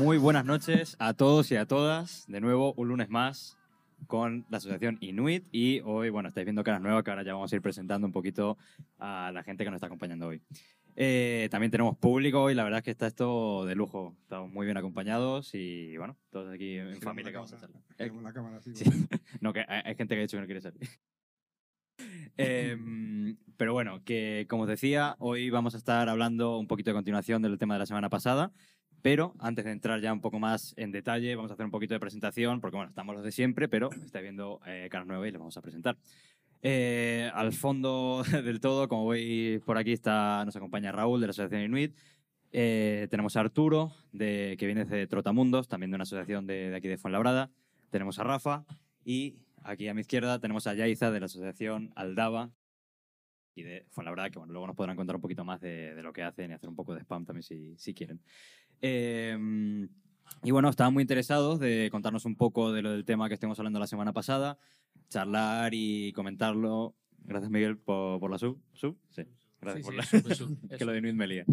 Muy buenas noches a todos y a todas. De nuevo, un lunes más con la asociación Inuit y hoy, bueno, estáis viendo caras nuevas que ahora ya vamos a ir presentando un poquito a la gente que nos está acompañando hoy. Eh, también tenemos público y la verdad es que está esto de lujo. Estamos muy bien acompañados y bueno, todos aquí en familia que vamos a cámara, charlar. giramos la cámara Sí. bueno. No, que hay hay gente que ha dicho que no quiere salir. Em, pero bueno, que como os decía, hoy vamos a estar hablando un poquito de continuación del tema de la semana pasada. Pero antes de entrar ya un poco más en detalle, vamos a hacer un poquito de presentación, porque bueno, estamos los de siempre, pero estáis viendo eh, caras nuevas y les vamos a presentar. Eh, al fondo del todo, como veis por aquí, está, nos acompaña Raúl de la Asociación Inuit. Eh, tenemos a Arturo, de, que viene de Trotamundos, también de una asociación de, de aquí de Fuenlabrada. Tenemos a Rafa y aquí a mi izquierda tenemos a Yaiza de la asociación Aldaba y de Fuenlabrada, que bueno, luego nos podrán contar un poquito más de, de lo que hacen y hacer un poco de spam también si, si quieren. Eh, y bueno, estaban muy interesados de contarnos un poco de lo del tema que estuvimos hablando la semana pasada, charlar y comentarlo. Gracias, Miguel, por, por la sub. ¿Sub? Sí. Gracias por la que lo de Inuit me lía.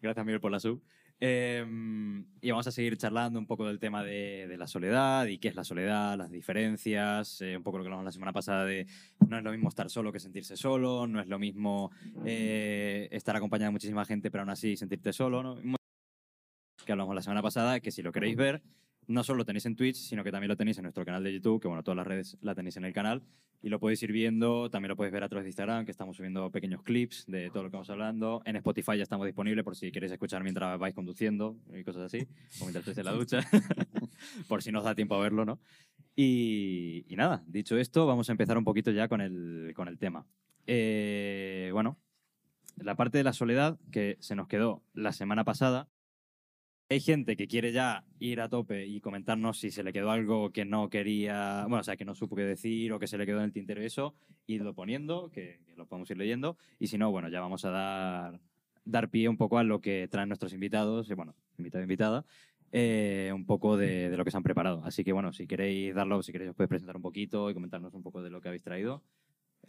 Gracias, Miguel, por la sub. Eh, y vamos a seguir charlando un poco del tema de, de la soledad y qué es la soledad, las diferencias, eh, un poco lo que hablamos la semana pasada de no es lo mismo estar solo que sentirse solo, no es lo mismo eh, estar acompañado de muchísima gente pero aún así sentirte solo, ¿no? Que hablamos la semana pasada, que si lo queréis ver, no solo lo tenéis en Twitch, sino que también lo tenéis en nuestro canal de YouTube, que bueno, todas las redes la tenéis en el canal, y lo podéis ir viendo, también lo podéis ver a través de Instagram, que estamos subiendo pequeños clips de todo lo que vamos hablando. En Spotify ya estamos disponibles por si queréis escuchar mientras vais conduciendo y cosas así, o mientras estéis en la ducha, por si no os da tiempo a verlo, ¿no? Y, y nada, dicho esto, vamos a empezar un poquito ya con el, con el tema. Eh, bueno, la parte de la soledad que se nos quedó la semana pasada, hay gente que quiere ya ir a tope y comentarnos si se le quedó algo que no quería, bueno, o sea, que no supo qué decir o que se le quedó en el tintero eso, irlo poniendo, que, que lo podemos ir leyendo. Y si no, bueno, ya vamos a dar, dar pie un poco a lo que traen nuestros invitados, y bueno, invitado, invitada, eh, un poco de, de lo que se han preparado. Así que bueno, si queréis darlo, si queréis os podéis presentar un poquito y comentarnos un poco de lo que habéis traído.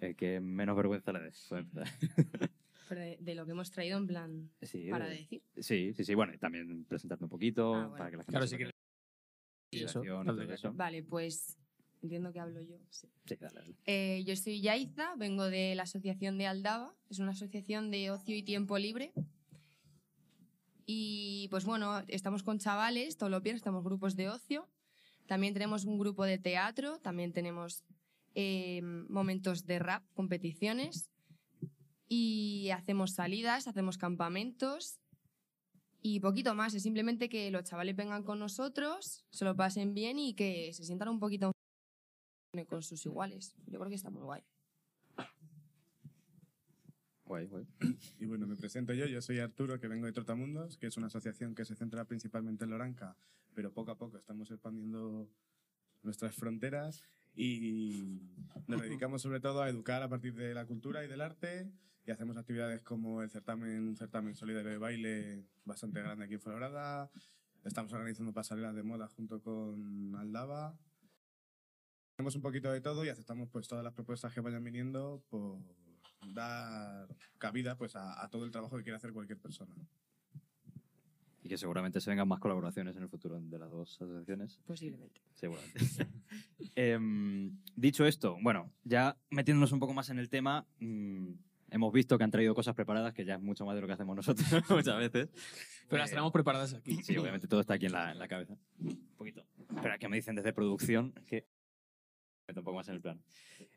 Eh, que menos vergüenza le des. De, de lo que hemos traído en plan Sí, para de- decir. Sí, sí, sí. Bueno, y también presentarte un poquito Ah, bueno. para que la gente Claro, sepa si que- Y eso, y eso. Vale, pues entiendo que hablo yo. sí. Sí, dale, dale. Eh, yo soy Yaiza, vengo de la asociación de Aldaba, es una asociación de ocio y tiempo libre. Y pues bueno, estamos con chavales, todos los viernes estamos grupos de ocio. También tenemos un grupo de teatro, también tenemos eh, momentos de rap, competiciones. Y hacemos salidas, hacemos campamentos. Y poquito más, es simplemente que los chavales vengan con nosotros, se lo pasen bien y que se sientan un poquito con sus iguales. Yo creo que está muy guay. Guay, guay. Y bueno, me presento yo, yo soy Arturo, que vengo de Trotamundos, que es una asociación que se centra principalmente en Loranca, pero poco a poco estamos expandiendo nuestras fronteras y nos dedicamos sobre todo a educar a partir de la cultura y del arte y hacemos actividades como el certamen, un certamen solidario de baile bastante grande aquí en Fuenlabrada. Estamos organizando pasarelas de moda junto con Aldaba. Hacemos un poquito de todo y aceptamos pues todas las propuestas que vayan viniendo por dar cabida pues a, a todo el trabajo que quiere hacer cualquier persona. Y que seguramente se vengan más colaboraciones en el futuro de las dos asociaciones. Posiblemente. Seguramente. Em, dicho esto, bueno, ya metiéndonos un poco más en el tema, mm, hemos visto que han traído cosas preparadas, que ya es mucho más de lo que hacemos nosotros muchas veces. Pero las Eh, tenemos preparadas aquí. Sí, obviamente todo está aquí en la, en la cabeza. Un poquito. Espera, que me dicen desde producción que me meto un poco más en el plan.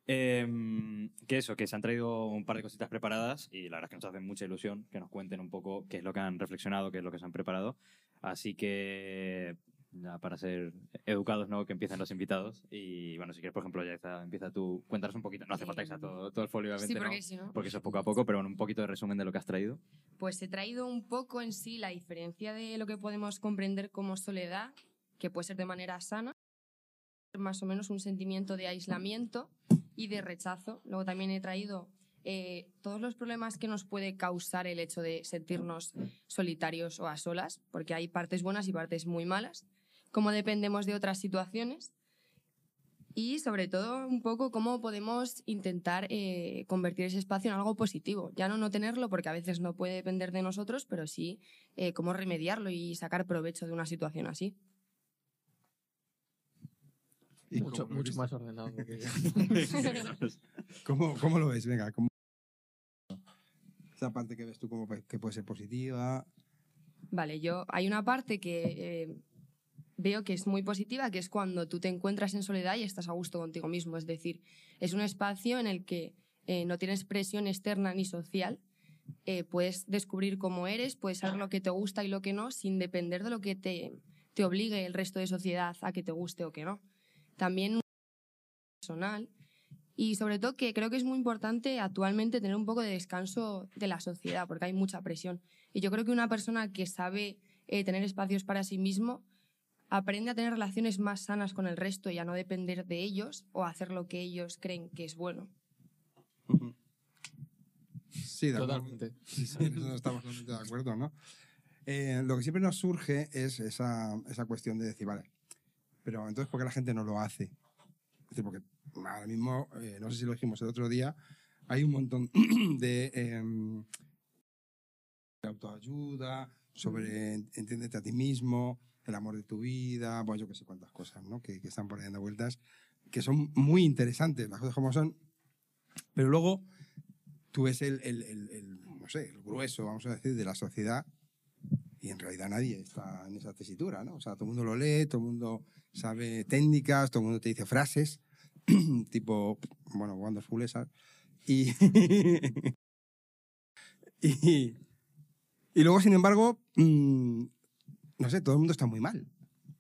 Em, que eso, que se han traído un par de cositas preparadas y la verdad es que nos hace mucha ilusión que nos cuenten un poco qué es lo que han reflexionado, qué es lo que se han preparado. Así que, ya para ser educados, ¿no? Que empiecen los invitados. Y bueno, si quieres, por ejemplo, ya está- empieza tú, cuéntanos un poquito. No hace falta que sea todo, todo el folio, obviamente, Sí, ¿no? porque si no. Porque eso es poco a poco, pero bueno, un poquito de resumen de lo que has traído. Pues he traído un poco en sí la diferencia de lo que podemos comprender como soledad, que puede ser de manera sana, más o menos un sentimiento de aislamiento y de rechazo. Luego también he traído eh, todos los problemas que nos puede causar el hecho de sentirnos solitarios o a solas, porque hay partes buenas y partes muy malas, cómo dependemos de otras situaciones y sobre todo un poco cómo podemos intentar eh, convertir ese espacio en algo positivo. Ya no no tenerlo porque a veces no puede depender de nosotros, pero sí eh, cómo remediarlo y sacar provecho de una situación así. ¿Y Mucho, mucho más ordenado. que- ¿Cómo, cómo lo ves? Venga, ¿cómo- esa parte que ves tú como que puede ser positiva. Vale, yo hay una parte que eh, veo que es muy positiva, que es cuando tú te encuentras en soledad y estás a gusto contigo mismo. Es decir, es un espacio en el que eh, no tienes presión externa ni social. eh, puedes descubrir cómo eres, puedes saber lo que te gusta y lo que no, sin depender de lo que te, te obligue el resto de sociedad a que te guste o que no. También personal. Y sobre todo que creo que es muy importante actualmente tener un poco de descanso de la sociedad, porque hay mucha presión. Y yo creo que una persona que sabe eh, tener espacios para sí mismo aprende a tener relaciones más sanas con el resto y a no depender de ellos o a hacer lo que ellos creen que es bueno. Sí, de acuerdo. Totalmente. Sí, estamos totalmente de acuerdo, ¿no? Eh, lo que siempre nos surge es esa, esa cuestión de decir, vale, pero entonces, ¿por qué la gente no lo hace? Es decir, porque ahora mismo, eh, no sé si lo dijimos el otro día, hay un montón de, em, de autoayuda, sobre en- entiéndete a ti mismo, el amor de tu vida, bueno, yo qué sé cuántas cosas, ¿no? Que, que están por ahí dando vueltas, que son muy interesantes, las cosas como son, pero luego tú ves el, el- el- el, no sé, el grueso, vamos a decir, de la sociedad y en realidad nadie está en esa tesitura, ¿no? O sea, todo el mundo lo lee, todo el mundo sabe técnicas, todo el mundo te dice frases, tipo, bueno, wonderful esas, y, y, y luego, sin embargo, mm, no sé, todo el mundo está muy mal.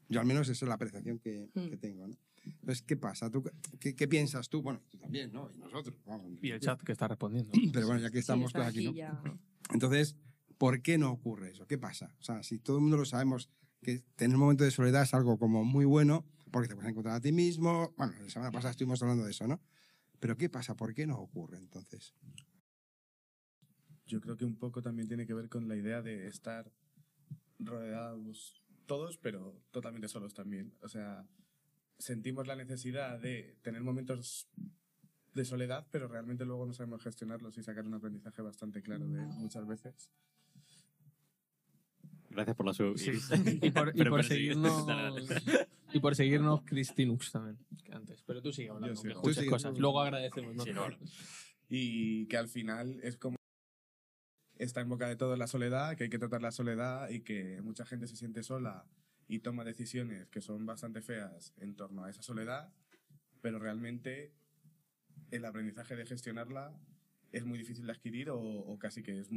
Yo al menos esa es la apreciación que, Mm. que tengo, ¿no? Entonces, ¿qué pasa? ¿Tú, qué, qué piensas tú? Bueno, tú también, ¿no? Y nosotros, vamos. Y el chat que está respondiendo. Pero bueno, ya que Sí, estamos está todos aquí, ¿no? Entonces, ¿por qué no ocurre eso? ¿Qué pasa? O sea, si todo el mundo lo sabemos, que tener un momento de soledad es algo como muy bueno, porque te puedes encontrar a ti mismo. Bueno, la semana pasada estuvimos hablando de eso, ¿no? Pero ¿qué pasa? ¿Por qué no ocurre entonces? Yo creo que un poco también tiene que ver con la idea de estar rodeados todos, pero totalmente solos también. O sea, sentimos la necesidad de tener momentos de soledad, pero realmente luego no sabemos gestionarlos y sacar un aprendizaje bastante claro de muchas veces. Gracias por la sub. Sí. Y por, y seguirnos. Y por seguirnos Cristinux también, que antes. Pero tú sigue hablando, Yo que escuchas cosas. Luego agradecemos. Sí. Y que al final es como está en boca de todos la soledad, que hay que tratar la soledad y que mucha gente se siente sola y toma decisiones que son bastante feas en torno a esa soledad, pero realmente el aprendizaje de gestionarla es muy difícil de adquirir o, o casi que es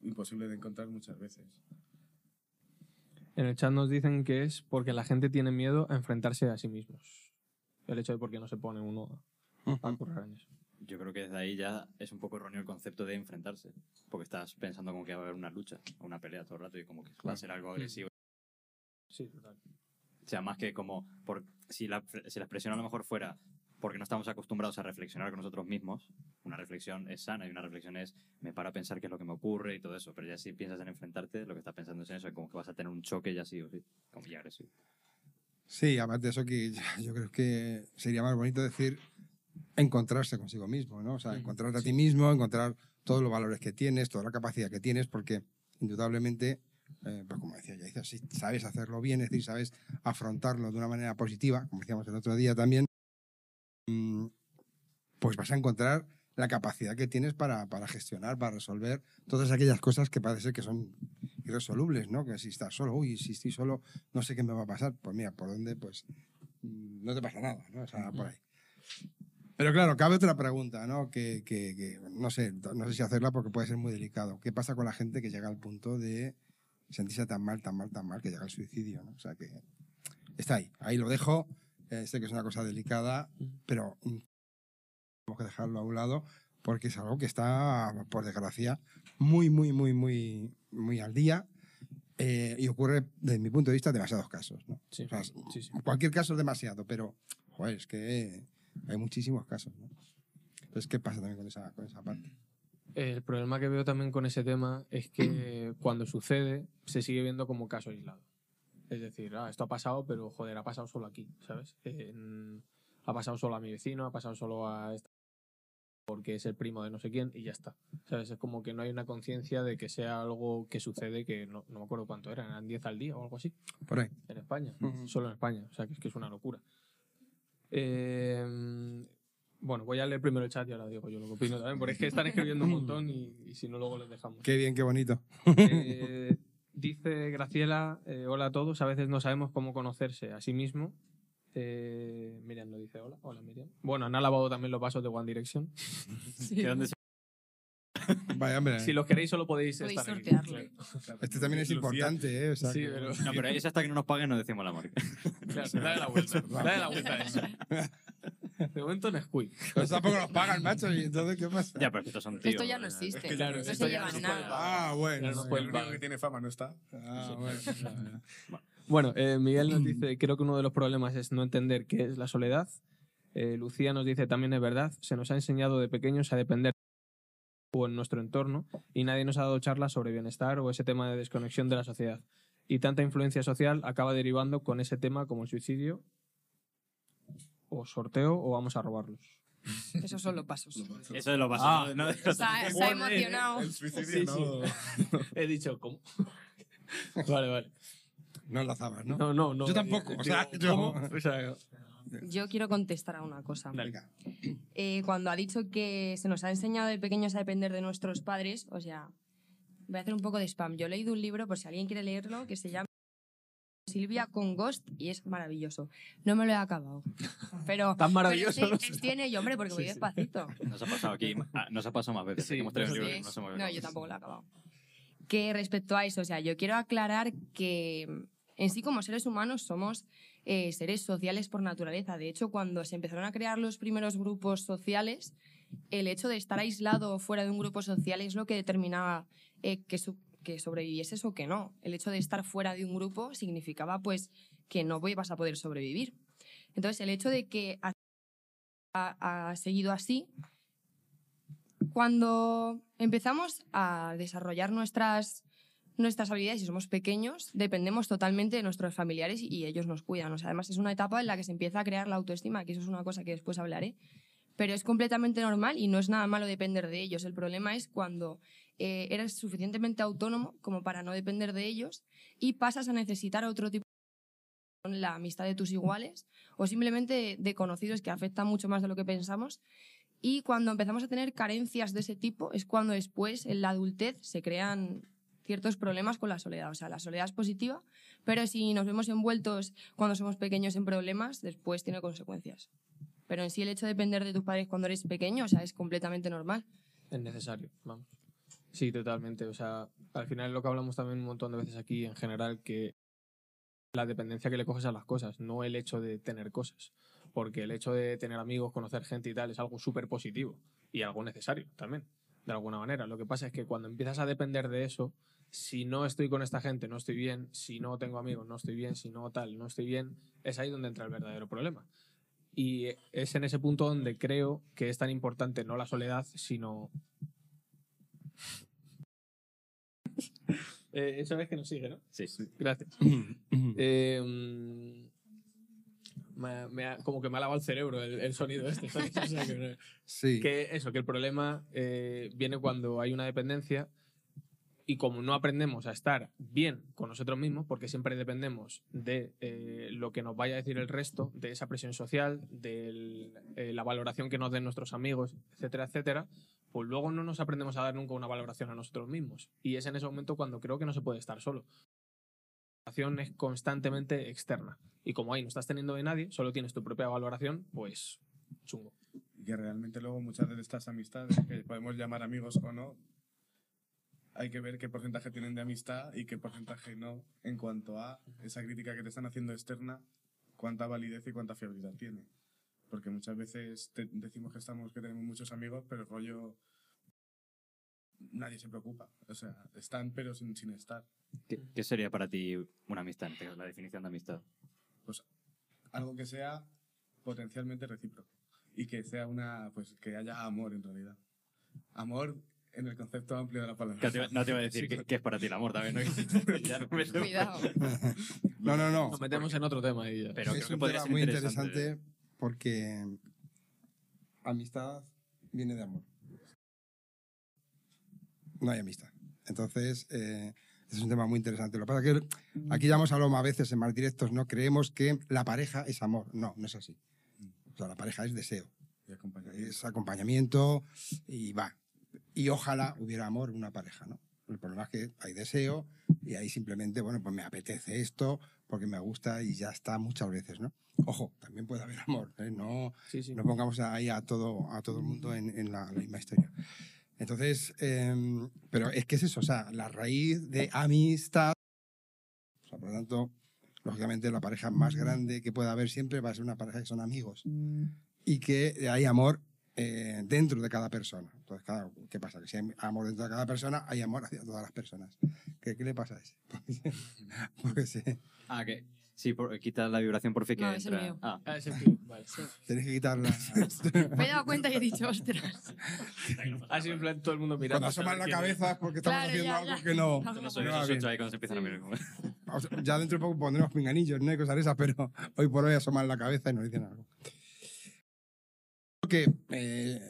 imposible de encontrar muchas veces. En el chat nos dicen que es porque la gente tiene miedo a enfrentarse a sí mismos. El hecho de por qué no se pone uno a currar en eso. Yo creo que desde ahí ya es un poco erróneo el concepto de enfrentarse. Porque estás pensando como que va a haber una lucha o una pelea todo el rato y como que va a ser algo agresivo. Sí, total. O sea, más que como, por, si, la, si la expresión a lo mejor fuera porque no estamos acostumbrados a reflexionar con nosotros mismos, una reflexión es sana y una reflexión es me para a pensar qué es lo que me ocurre y todo eso, pero ya si piensas en enfrentarte, lo que estás pensando es en eso, es como que vas a tener un choque ya sí o sí, como ya agresivo. Sí, aparte de eso, que yo creo que sería más bonito decir encontrarse consigo mismo, ¿no? O sea, Ujú, encontrarte a ti mismo, encontrar todos los valores que tienes, toda la capacidad que tienes, porque indudablemente, eh, pues como decía Yaiza, si sabes hacerlo bien, es decir, sabes afrontarlo de una manera positiva, como decíamos el otro día también, mm, pues vas a encontrar la capacidad que tienes para, para gestionar, para resolver todas aquellas cosas que parece ser que son irresolubles, ¿no? Que si estás solo, uy, si estoy solo, no sé qué me va a pasar. Pues mira, por dónde, pues mm, no te pasa nada, ¿no? O sea, por ahí. Pero claro, cabe otra pregunta, ¿no? Que, que- que, no sé, no sé si hacerla porque puede ser muy delicado. ¿Qué pasa con la gente que llega al punto de sentirse tan mal, tan mal, tan mal, que llega al suicidio, ¿no? O sea, que está ahí. Ahí lo dejo. Eh, sé que es una cosa delicada, pero tenemos que dejarlo a un lado porque es algo que está, por desgracia, muy, muy, muy, muy, muy al día. eh, y ocurre, desde mi punto de vista, demasiados casos. ¿no? Sí, O sea, sí, sí. Cualquier caso es demasiado, pero, joder, es que hay muchísimos casos. ¿no? Entonces, ¿qué pasa también con esa, con esa parte? El problema que veo también con ese tema es que cuando sucede se sigue viendo como caso aislado. Es decir, ah, esto ha pasado, pero joder, ha pasado solo aquí, ¿sabes? En- ha pasado solo a mi vecino, ha pasado solo a esta porque es el primo de no sé quién y ya está. ¿Sabes? Es como que no hay una conciencia de que sea algo que sucede que no, no me acuerdo cuánto eran, eran 10 al día o algo así Por ahí. en España, Ujú. solo en España, o sea que es que es una locura. Eh, bueno, voy a leer primero el chat y ahora digo yo lo que opino también, porque es que están escribiendo un montón y, y si no luego les dejamos. Qué bien, qué bonito. Eh, dice Graciela, eh, hola a todos, a veces no sabemos cómo conocerse a sí mismo. Eh, Miriam no dice hola, hola Miriam. Bueno, han lavado también los vasos de One Direction. ¿De dónde se- Vaya, hombre. Si los queréis solo podéis, Podéis estar aquí, sortearlo. claro. Este también es Lucía, importante, ¿eh? O sea, Sí, pero No, pero es hasta que no nos paguen no decimos la marca. claro, dale la vuelta. Dale la vuelta a eso. De momento Nesquik. Pues tampoco nos pagan, macho, y entonces, ¿qué pasa? ya, pero estos son tíos. Esto ya no existe. que claro, no esto se ya lleva no nada. Ah, bueno. No El único que tiene fama no está. Ah, bueno. Bueno, eh, Miguel nos dice, creo que uno de los problemas es no entender qué es la soledad. Eh, Lucía nos dice, también es verdad, se nos ha enseñado de pequeños a depender o en nuestro entorno y nadie nos ha dado charlas sobre bienestar o ese tema de desconexión de la sociedad. Y tanta influencia social acaba derivando con ese tema como el suicidio o sorteo o vamos a robarlos. Esos son los pasos. Eso de los vasos. Ah. ¿no? Se ha, se ha emocionado. El suicidio Sí, no. He dicho, ¿cómo? vale, vale. No enlazabas, ¿no? No, no, no. Yo tampoco, o sea, yo- ¿cómo? O sea, Yo quiero contestar a una cosa. Eh, cuando ha dicho que se nos ha enseñado de pequeños a depender de nuestros padres, o sea, voy a hacer un poco de spam. Yo he leído un libro, por si alguien quiere leerlo, que se llama Silvia con Ghost y es maravilloso. No me lo he acabado. Pero, Tan maravilloso. pero sí, estoy en ello, hombre, porque voy Sí, sí. despacito. Nos ha pasado aquí. ah, Nos ha pasado más veces. Sí, que hemos traído libro Sí. no. No, yo tampoco lo he acabado. Que respecto a eso, o sea, yo quiero aclarar que en sí como seres humanos somos eh, seres sociales por naturaleza. De hecho, cuando se empezaron a crear los primeros grupos sociales, el hecho de estar aislado fuera de un grupo social es lo que determinaba eh, que, que sobrevivieses o que no. El hecho de estar fuera de un grupo significaba pues que no vas a poder sobrevivir. Entonces, el hecho de que ha seguido así cuando empezamos a desarrollar nuestras, nuestras habilidades y somos pequeños, dependemos totalmente de nuestros familiares y, ellos nos cuidan. O sea, además, es una etapa en la que se empieza a crear la autoestima, que eso es una cosa que después hablaré. Pero es completamente normal y no es nada malo depender de ellos. El problema es cuando eh, eres suficientemente autónomo como para no depender de ellos y pasas a necesitar otro tipo de la amistad de tus iguales o simplemente de, conocidos que afectan mucho más de lo que pensamos y cuando empezamos a tener carencias de ese tipo es cuando después en la adultez se crean ciertos problemas con la soledad. O sea, la soledad es positiva, pero si nos vemos envueltos cuando somos pequeños en problemas, después tiene consecuencias. Pero en sí el hecho de depender de tus padres cuando eres pequeño, o sea, es completamente normal. Es necesario, vamos. Sí, totalmente. O sea, al final es lo que hablamos también un montón de veces aquí en general, que la dependencia que le coges a las cosas, no el hecho de tener cosas. Porque el hecho de tener amigos, conocer gente y tal es algo súper positivo y algo necesario también, de alguna manera. Lo que pasa es que cuando empiezas a depender de eso, si no estoy con esta gente, no estoy bien, si no tengo amigos, no estoy bien, si no tal, no estoy bien, es ahí donde entra el verdadero problema. Y es en ese punto donde creo que es tan importante no la soledad, sino Eh, esa vez que nos sigue, ¿no? Sí, sí. Gracias. Eh, mm, me ha- me ha- como que me ha lavado el cerebro el, el sonido este. ¿sabes? O sea, que, Sí. que eso, que el problema eh, viene cuando hay una dependencia y como no aprendemos a estar bien con nosotros mismos, porque siempre dependemos de eh, lo que nos vaya a decir el resto, de esa presión social, de la valoración que nos den nuestros amigos, etcétera, etcétera, pues luego no nos aprendemos a dar nunca una valoración a nosotros mismos. Y es en ese momento cuando creo que no se puede estar solo. Valoración es constantemente externa. Y como ahí no estás teniendo de nadie, solo tienes tu propia valoración, pues chungo. Y que realmente luego muchas de estas amistades, que podemos llamar amigos o no, hay que ver qué porcentaje tienen de amistad y qué porcentaje no en cuanto a esa crítica que te están haciendo externa, cuánta validez y cuánta fiabilidad tiene. Porque muchas veces te- decimos que estamos, que tenemos muchos amigos, pero rollo nadie se preocupa. O sea, están pero sin, sin estar. ¿Qué, qué sería para ti una amistad? este La definición de amistad. Algo que sea potencialmente recíproco y que sea una, pues que haya amor en realidad. Amor en el concepto amplio de la palabra. Que te no te iba a decir qué, qué es para ti el amor también. ¿no? Ya no me sé. Cuidado. No, no, no. Nos metemos en otro tema y ya. Pero creo es que un podría tema ser muy interesante. interesante porque amistad viene de amor. No hay amistad. Entonces, eh, es un tema muy interesante. Lo que pasa es que aquí ya hemos hablado más veces en más directos, ¿no? Creemos que la pareja es amor. No, no es así. O sea, la pareja es deseo, Y acompañamiento. es acompañamiento y va. Y ojalá hubiera amor en una pareja, ¿no? El problema es que hay deseo y ahí simplemente, bueno, pues me apetece esto porque me gusta y ya está muchas veces, ¿no? Ojo, también puede haber amor, ¿eh? No, Sí, sí. no pongamos ahí a todo, a todo el mundo en, en la, la misma historia. Entonces, em, pero es que es eso, o sea, la raíz de amistad, o sea, por lo tanto, lógicamente la pareja más grande que pueda haber siempre va a ser una pareja que son amigos y que hay amor eh, dentro de cada persona. Entonces, claro, ¿qué pasa? Que si hay amor dentro de cada persona, hay amor hacia todas las personas. ¿Qué, qué le pasa a ese? Porque sí, Ah, que sí, por, quita la vibración por fin que No, es el entra. mío. Ah, Ah, ese tío, vale. tienes que quitarla. Me he dado cuenta y he dicho, ostras. Así en plan todo el mundo mirando. Cuando asomas la ¿quién es? cabeza es porque estamos Claro, haciendo ya, algo ya. que no, No no soy no ahí cuando se empiezan a mirar. O sea, ya dentro de poco pondremos pinganillos, ¿no? Y cosas de esas, pero hoy por hoy asoman la cabeza y nos dicen algo. Creo que eh,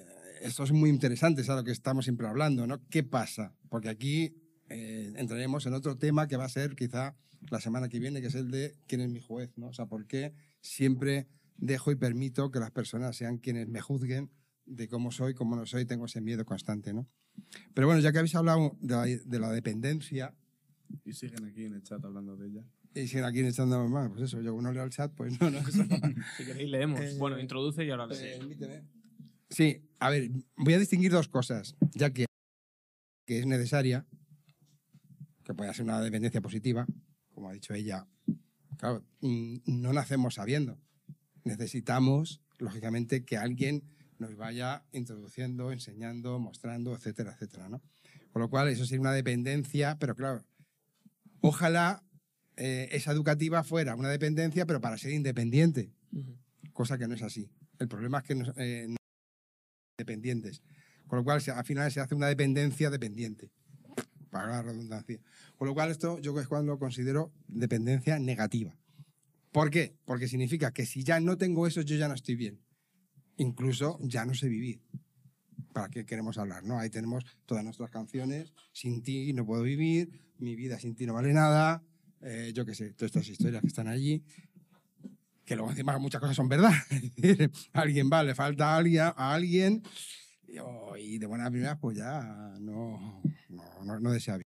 esto es muy interesante, es a lo que estamos siempre hablando, ¿no? ¿Qué pasa? Porque aquí eh, entraremos en otro tema que va a ser quizá la semana que viene, que es el de quién es mi juez, ¿no? O sea, ¿por qué siempre dejo y permito que las personas sean quienes me juzguen de cómo soy, cómo no soy, tengo ese miedo constante, ¿no? Pero bueno, ya que habéis hablado de la, de la dependencia, Y siguen aquí en el chat hablando de ella. y siguen aquí echando más, pues eso, yo no leo el chat, pues no, no, eso no. Si queréis leemos. Eh, bueno, introduce y ahora leemos. Permíteme. Sí, a ver, voy a distinguir dos cosas, ya que, que es necesaria, que puede ser una dependencia positiva, como ha dicho ella. Claro, no nacemos sabiendo. Necesitamos, lógicamente, que alguien nos vaya introduciendo, enseñando, mostrando, etcétera, etcétera, ¿no? Con lo cual, eso sería una dependencia, pero claro, ojalá eh, esa educativa fuera una dependencia, pero para ser independiente cosa que no es así. El problema es que no, eh, no dependientes. Con lo cual, al final se hace una dependencia dependiente, para la redundancia. Con lo cual, esto yo es cuando lo considero dependencia negativa. ¿Por qué? Porque significa que si ya no tengo eso, yo ya no estoy bien. Incluso ya no sé vivir. ¿Para qué queremos hablar? ¿no? Ahí tenemos todas nuestras canciones. Sin ti no puedo vivir, mi vida sin ti no vale nada. eh, yo qué sé, todas estas historias que están allí que luego encima muchas cosas son verdad. Alguien va, le falta a alguien, oh, y de buena primera pues ya no, no, no, no desea bien.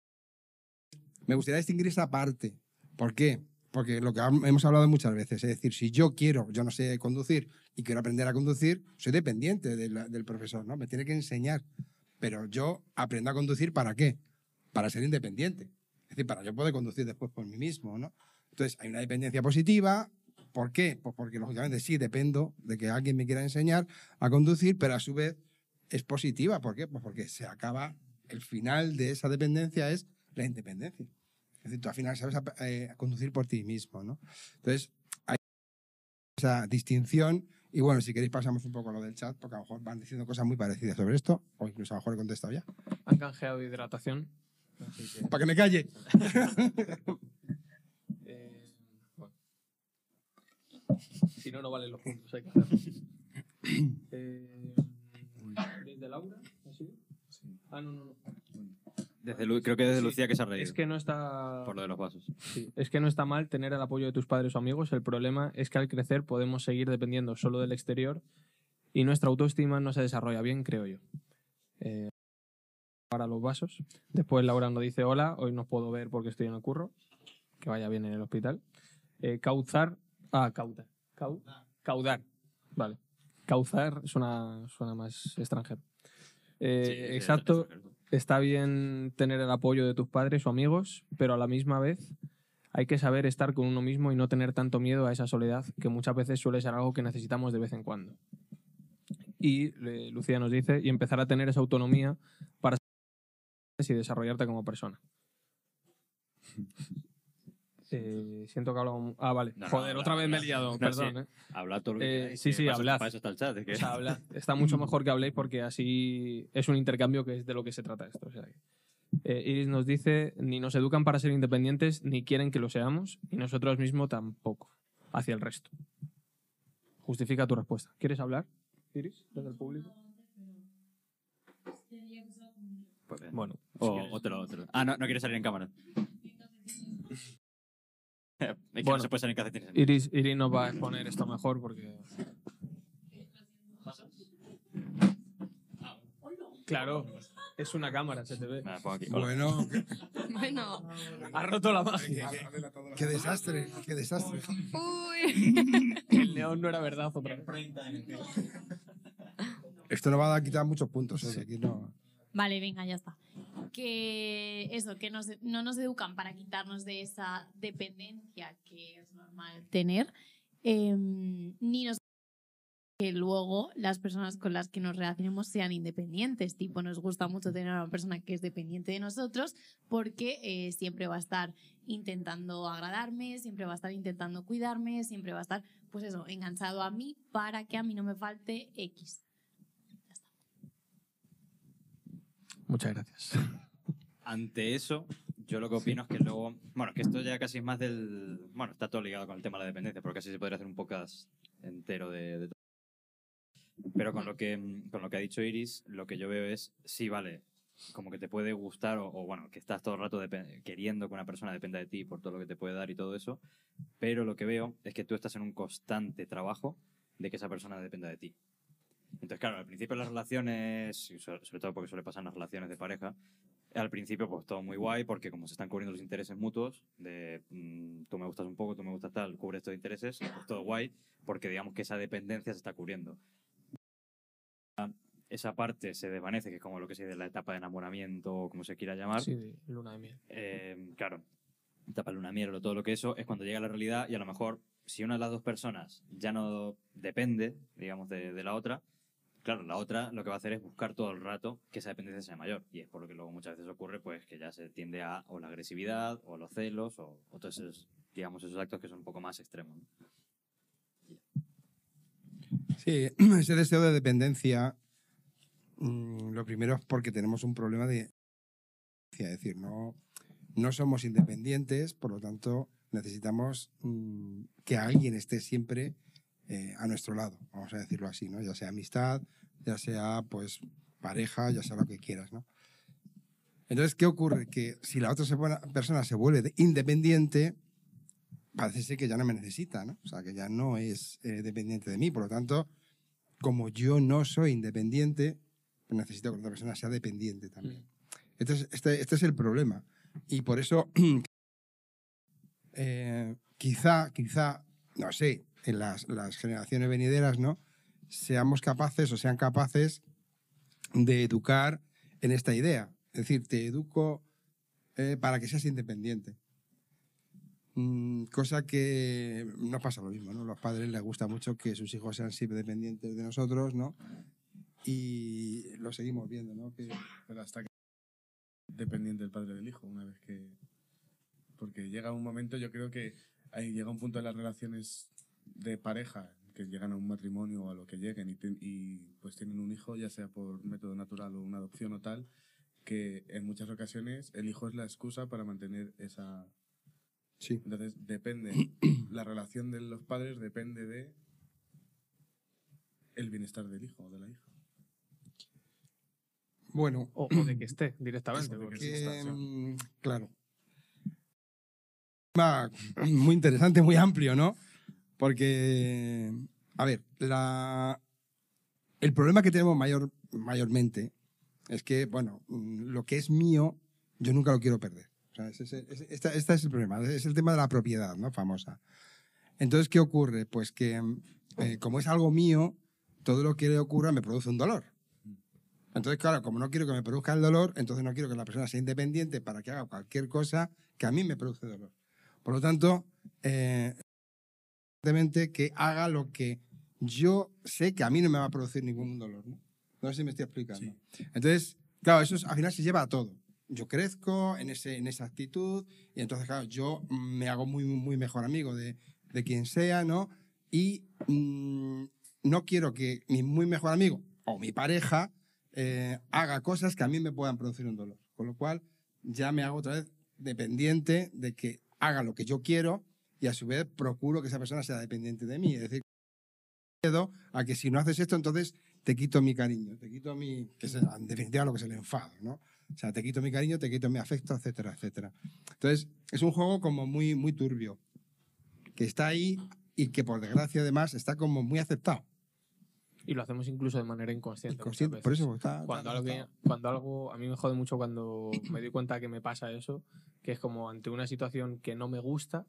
Me gustaría distinguir esa parte. ¿Por qué? Porque lo que hemos hablado muchas veces, es decir, si yo quiero, yo no sé conducir y quiero aprender a conducir, soy dependiente de la- del profesor, ¿no? Me tiene que enseñar. Pero yo aprendo a conducir ¿para qué? Para ser independiente. Es decir, para yo poder conducir después por mí mismo, ¿no? Entonces, hay una dependencia positiva, ¿Por qué? Pues porque lógicamente sí dependo de que alguien me quiera enseñar a conducir, pero a su vez es positiva. ¿Por qué? Pues porque se acaba, el final de esa dependencia es la independencia. Es decir, tú al final sabes a- eh, a conducir por ti mismo, ¿no? Entonces, hay esa distinción. Y bueno, si queréis pasamos un poco a lo del chat, porque a lo mejor van diciendo cosas muy parecidas sobre esto, o incluso a lo mejor he contestado ya. Han canjeado hidratación. Que, Para que me calle. eh, bueno. Si no, no valen los puntos. Hay que. Eh, ¿Desde Laura? ¿Así? Ah, no, no, no. Desde Lu- creo que desde Sí, Lucía que se ha reído. Es que no está. Por lo de los vasos. Sí, es que no está mal tener el apoyo de tus padres o amigos. El problema es que al crecer podemos seguir dependiendo solo del exterior y nuestra autoestima no se desarrolla bien, creo yo. Eh, para los vasos. Después Laura nos dice: Hola, hoy no puedo ver porque estoy en el curro. Que vaya bien en el hospital. Eh, cauzar. Ah, caudar. Cau- caudar. Vale. Cauzar suena, suena más extranjero. Eh, Sí, exacto extranjero. está bien tener el apoyo de tus padres o amigos, pero a la misma vez hay que saber estar con uno mismo y no tener tanto miedo a esa soledad, que muchas veces suele ser algo que necesitamos de vez en cuando. Y eh, Lucía nos dice, y empezar a tener esa autonomía para y desarrollarte como persona. Eh, siento que hablo... Ah, vale. No, no, Joder, habla, otra vez me he liado, No, perdón. sí. eh. Habla todo lo que Eh, queráis, sí, que sí, hablad. Para eso está el chat. es que- O sea, habla- está mucho mejor que habléis porque así es un intercambio que es de lo que se trata esto. o sea que- Eh, Iris nos dice, ni nos educan para ser independientes, ni quieren que lo seamos, y nosotros mismos tampoco, hacia el resto. Justifica tu respuesta. ¿Quieres hablar, Iris, desde el público? Pues bien. Bueno, si O quieres. otro, otro. Ah, no, no quiere salir en cámara. es que no Bueno. se puede salir en calcetines. Iris, Iris nos va a exponer esto mejor porque. Claro, es una cámara, se te ve. Nada, pongo aquí. Hola. Bueno, Bueno. Ha roto la magia. qué desastre, qué desastre. Uy. El neón no era verdad otra vez. Esto nos va a quitar muchos puntos. ¿eh? Aquí no. Vale, venga, ya está. Que eso, que nos- no nos educan para quitarnos de esa dependencia que es normal tener, eh, ni nos que luego las personas con las que nos relacionemos sean independientes. Tipo, nos gusta mucho tener a una persona que es dependiente de nosotros porque eh, siempre va a estar intentando agradarme, siempre va a estar intentando cuidarme, siempre va a estar, pues eso, enganchado a mí para que a mí no me falte X. Muchas gracias. Ante eso, yo lo que opino es que luego. Bueno, que esto ya casi es más del. Bueno, está todo ligado con el tema de la dependencia, porque casi se podría hacer un podcast entero de, de todo. Pero con lo, que, con lo que ha dicho Iris, lo que yo veo es, sí, vale, como que te puede gustar, o, o bueno, que estás todo el rato queriendo que una persona dependa de ti por todo lo que te puede dar y todo eso, pero lo que veo es que tú estás en un constante trabajo de que esa persona dependa de ti. Entonces, claro, al principio las relaciones, sobre todo porque suele pasar en las relaciones de pareja, al principio pues todo muy guay porque como se están cubriendo los intereses mutuos, de mm, tú me gustas un poco, tú me gustas tal, cubre estos intereses, pues todo guay porque digamos que esa dependencia se está cubriendo. Esa parte se desvanece, que es como lo que se dice la etapa de enamoramiento o como se quiera llamar. Sí, de luna de miel. Eh, claro, etapa de luna miel o todo lo que eso, es cuando llega la realidad y a lo mejor si una de las dos personas ya no depende, digamos, de, de la otra, claro, la otra lo que va a hacer es buscar todo el rato que esa dependencia sea mayor. Y es por lo que luego muchas veces ocurre, pues, que ya se tiende a o la agresividad, o los celos, o, o todos esos, digamos, esos actos que son un poco más extremos. Sí, ese deseo de dependencia, mm, lo primero es porque tenemos un problema de... Es decir, no, no somos independientes, por lo tanto necesitamos mm, que alguien esté siempre eh, a nuestro lado, vamos a decirlo así, ¿no? Ya sea amistad, ya sea pues pareja, ya sea lo que quieras, ¿no? Entonces, ¿qué ocurre? Que si la otra persona se vuelve de- independiente, parece ser que ya no me necesita, ¿no? O sea, que ya no es eh, dependiente de mí. Por lo tanto, como yo no soy independiente, pues necesito que la otra persona sea dependiente también. Este, es, este, este es el problema. Y por eso, eh, quizá, quizá, no sé, en las, las generaciones venideras, ¿no? Seamos capaces o sean capaces de educar en esta idea. Es decir, te educo eh, para que seas independiente. Mm, cosa que no pasa lo mismo, ¿no? Los padres les gusta mucho que sus hijos sean siempre dependientes de nosotros, ¿no? Y lo seguimos viendo, ¿no? Que, Pero hasta que dependiente del padre del hijo, una vez que. Porque llega un momento, yo creo que ahí llega un punto de las relaciones de pareja que llegan a un matrimonio o a lo que lleguen y, ten- y, pues tienen un hijo, ya sea por método natural o una adopción o tal, que en muchas ocasiones el hijo es la excusa para mantener esa. sí. Entonces depende, la relación de los padres depende de el bienestar del hijo o de la hija. Bueno, O, o de que esté directamente. Eso, de que porque- que, mm, claro. Muy interesante, muy amplio, ¿no? Porque, a ver, el problema que tenemos mayor, mayormente es que, bueno, mm, lo que es mío, yo nunca lo quiero perder. O sea, es esta- este es el problema, es el tema de la propiedad, ¿no? Famosa. Entonces, ¿qué ocurre? Pues que, eh, como es algo mío, todo lo que le ocurra me produce un dolor. Entonces, claro, como no quiero que me produzca el dolor, entonces no quiero que la persona sea independiente para que haga cualquier cosa que a mí me produce dolor. Por lo tanto, eh, que haga lo que yo sé que a mí no me va a producir ningún dolor. No, no sé si me estoy explicando. Entonces, claro, eso es- al final se lleva a todo. Yo crezco en, ese, en esa actitud y entonces, claro, yo me hago muy, muy mejor amigo de, de quien sea, ¿no? Y mm, no quiero que mi muy mejor amigo o mi pareja eh, haga cosas que a mí me puedan producir un dolor. Con lo cual, ya me hago otra vez dependiente de que haga lo que yo quiero y a su vez procuro que esa persona sea dependiente de mí. Es decir, miedo a que si no haces esto, entonces te quito mi cariño, te quito mi, que es en definitiva lo que es el enfado, ¿no? O sea, te quito mi cariño, te quito mi afecto, etcétera, etcétera. Entonces, es un juego como muy, muy turbio, que está ahí y que por desgracia además está como muy aceptado. Y lo hacemos incluso de manera inconsciente. Inconsciente, por eso está... Cuando algo, cuando algo, a mí me jode mucho cuando me doy cuenta que me pasa eso, que es como ante una situación que no me gusta,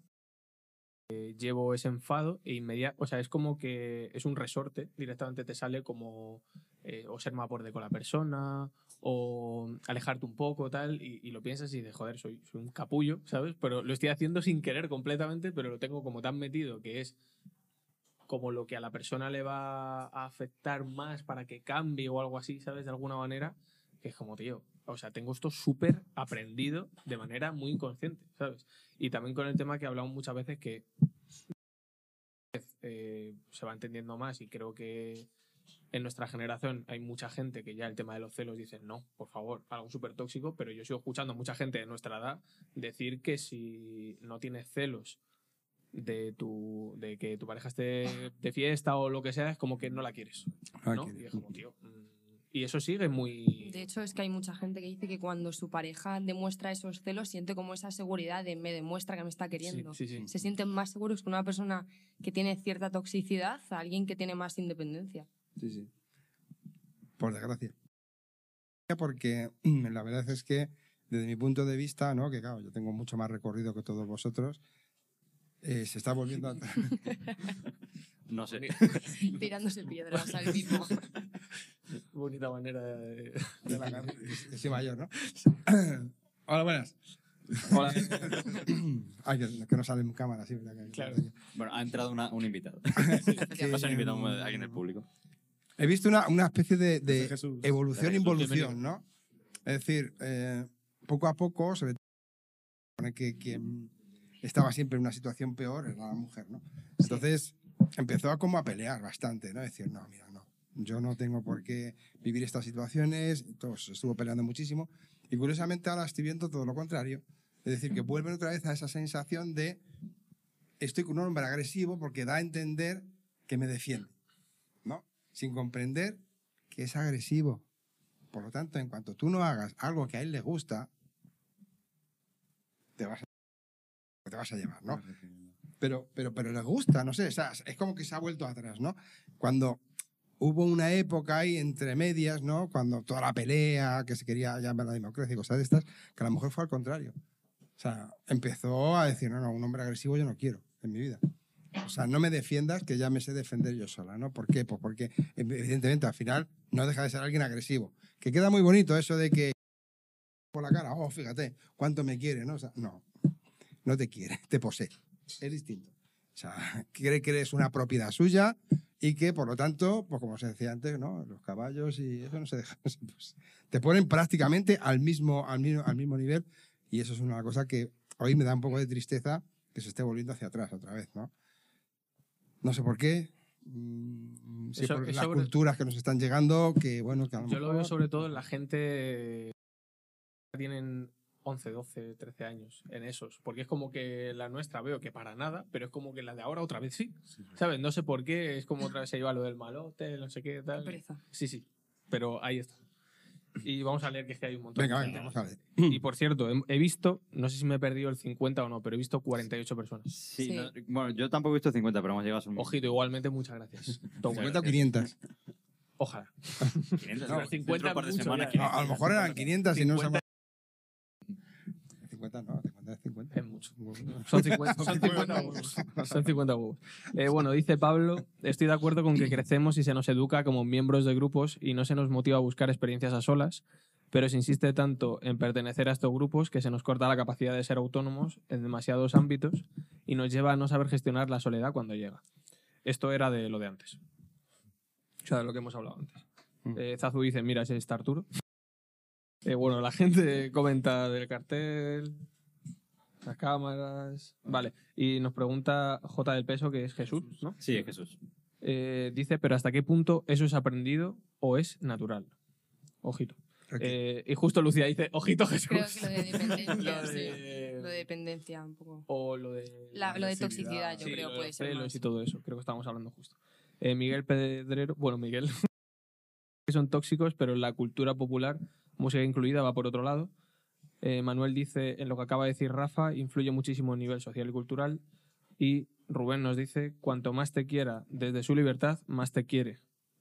eh, llevo ese enfado e inmediato, o sea, es como que es un resorte, directamente te sale como eh, o ser más borde con la persona, o alejarte un poco, tal, y, lo piensas y dices, joder, soy un capullo, ¿sabes? Pero lo estoy haciendo sin querer completamente, pero lo tengo como tan metido que es como lo que a la persona le va a afectar más para que cambie o algo así, ¿sabes? De alguna manera, que es como, tío, o sea, tengo esto súper aprendido de manera muy inconsciente, ¿sabes? Y también con el tema que hablamos muchas veces que eh, se va entendiendo más y creo que en nuestra generación hay mucha gente que ya el tema de los celos dicen no, por favor, algo súper tóxico, pero yo sigo escuchando a mucha gente de nuestra edad decir que si no tienes celos de tu de que tu pareja esté de fiesta o lo que sea, es como que no la quieres. ¿no? Y es como, tío. mm, Y eso sigue muy. De hecho, es que hay mucha gente que dice que cuando su pareja demuestra esos celos, siente como esa seguridad de me demuestra que me está Sí, queriendo. sí, sí. Se sienten más seguros que una persona que tiene cierta toxicidad a alguien que tiene más independencia. Sí, sí. Por desgracia. Porque la verdad es que, desde mi punto de vista, ¿no? que claro, yo tengo mucho más recorrido que todos vosotros, eh, se está volviendo a... No sé. Tirándose piedras al mismo. Bonita manera de. de la soy mayor, ¿no? Hola, buenas. Hola. Ay, que, que no sale en cámara, sí, ¿verdad? Que- Claro. Bueno, ha entrado una- un invitado. Que- Va a ser un invitado de alguien del público. He visto una, una especie de, de Desde Jesús. evolución Desde Jesús, involución, ¿no? Es decir, eh, poco a poco se ve que quien estaba siempre en una situación peor era la mujer, ¿no? Entonces empezó a como a pelear bastante, ¿no? Decir, no, mira, no, yo no tengo por qué vivir estas situaciones, entonces estuvo peleando muchísimo y curiosamente ahora estoy viendo todo lo contrario, es decir, que vuelven otra vez a esa sensación de estoy con un hombre agresivo porque da a entender que me defiende, ¿no? Sin comprender que es agresivo. Por lo tanto, en cuanto tú no hagas algo que a él le gusta, te vas a, te vas a llevar, ¿no? pero, pero, pero les gusta, no sé, o sea, es como que se ha vuelto atrás, ¿no? Cuando hubo una época ahí entre medias, ¿no? Cuando toda la pelea, que se quería llamar la democracia y cosas de estas, que a lo mejor fue al contrario. O sea, empezó a decir, no, no, un hombre agresivo yo no quiero en mi vida. O sea, no me defiendas, que ya me sé defender yo sola, ¿no? ¿Por qué? Pues porque, evidentemente, al final no deja de ser alguien agresivo. Que queda muy bonito eso de que por la cara, oh, fíjate, cuánto me quiere, ¿no? O sea, no, no te quiere, te posee. Es distinto. O sea, cree que eres una propiedad suya y que, por lo tanto, pues como se decía antes, ¿no? Los caballos y eso no se deja. pues, te ponen prácticamente al mismo, al, mismo, al mismo nivel y eso es una cosa que hoy me da un poco de tristeza que se esté volviendo hacia atrás otra vez, ¿no? No sé por qué. mm, Si Eso- por es las sobre- culturas que nos están llegando, que bueno, que a lo Yo lo veo sobre todo en la gente que tienen 11, 12, 13 años en esos. Porque es como que la nuestra veo que para nada, pero es como que la de ahora otra vez sí. ¿Sabes? No sé por qué, es como otra vez se lleva lo del malote, no sé qué tal. pereza. Sí, sí, pero ahí está. Y vamos a leer que es que hay un montón Venga, de venga, vamos a ver. Y por cierto, he, he visto, no sé si me he perdido el 50 o no, pero he visto 48 personas. Sí, Sí. no- bueno, yo tampoco he visto 50, pero hemos llegado a un... Ojito, igualmente, muchas gracias. Toma. 50 o 500. Ojalá. 500, No, dentro 50 de un par de mucho semanas, ya. A, a lo mejor eran 500 y no 50. se 50 no, 50 es 50. Es mucho. Son 50, son 50 huevos. Son 50 huevos. Eh, bueno, dice Pablo, estoy de acuerdo con que crecemos y se nos educa como miembros de grupos y no se nos motiva a buscar experiencias a solas, pero se insiste tanto en pertenecer a estos grupos que se nos corta la capacidad de ser autónomos en demasiados ámbitos y nos lleva a no saber gestionar la soledad cuando llega. Esto era de lo de antes. O sea, de lo que hemos hablado antes. Mm. Eh, Zazu dice, mira, ese está Arturo. Eh, bueno, la gente comenta del cartel, las cámaras. Vale, y nos pregunta J del Peso, que es Jesús, ¿no? Sí, es Jesús. Eh, dice, pero ¿hasta qué punto eso es aprendido o es natural? Ojito. Eh, y justo Lucía dice, ojito Jesús. Creo que lo de dependencia, Lo sí. Lo de dependencia, un poco. O lo de... La- lo de toxicidad, yo Sí, creo, lo de puede ser más. y todo eso. Creo que estábamos hablando justo. Eh, Miguel Pedrero, bueno, Miguel, que son tóxicos, pero la cultura popular, música incluida, va por otro lado. Eh, Manuel dice, en lo que acaba de decir Rafa, influye muchísimo a nivel social y cultural. Y Rubén nos dice, cuanto más te quiera desde su libertad, más te quiere.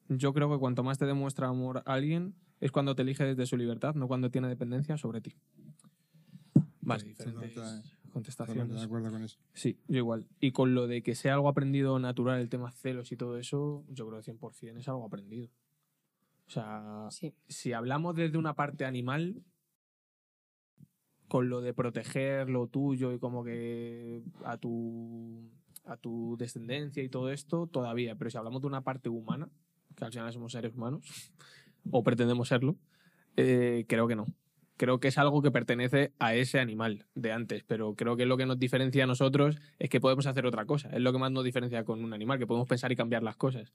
Yo creo que cuanto más te demuestra amor a alguien, es cuando te elige desde su libertad, no cuando tiene dependencia sobre ti. Vale, diferentes contestaciones. de acuerdo con eso. Sí, yo igual. Y con lo de que sea algo aprendido natural, el tema celos y todo eso, yo creo que 100% es algo aprendido. O sea, Sí. si hablamos desde una parte animal, con lo de proteger lo tuyo y como que a tu, a tu descendencia y todo esto, todavía. Pero si hablamos de una parte humana, que al final somos seres humanos, o pretendemos serlo, eh, creo que no. Creo que es algo que pertenece a ese animal de antes, pero creo que lo que nos diferencia a nosotros es que podemos hacer otra cosa. Es lo que más nos diferencia con un animal, que podemos pensar y cambiar las cosas.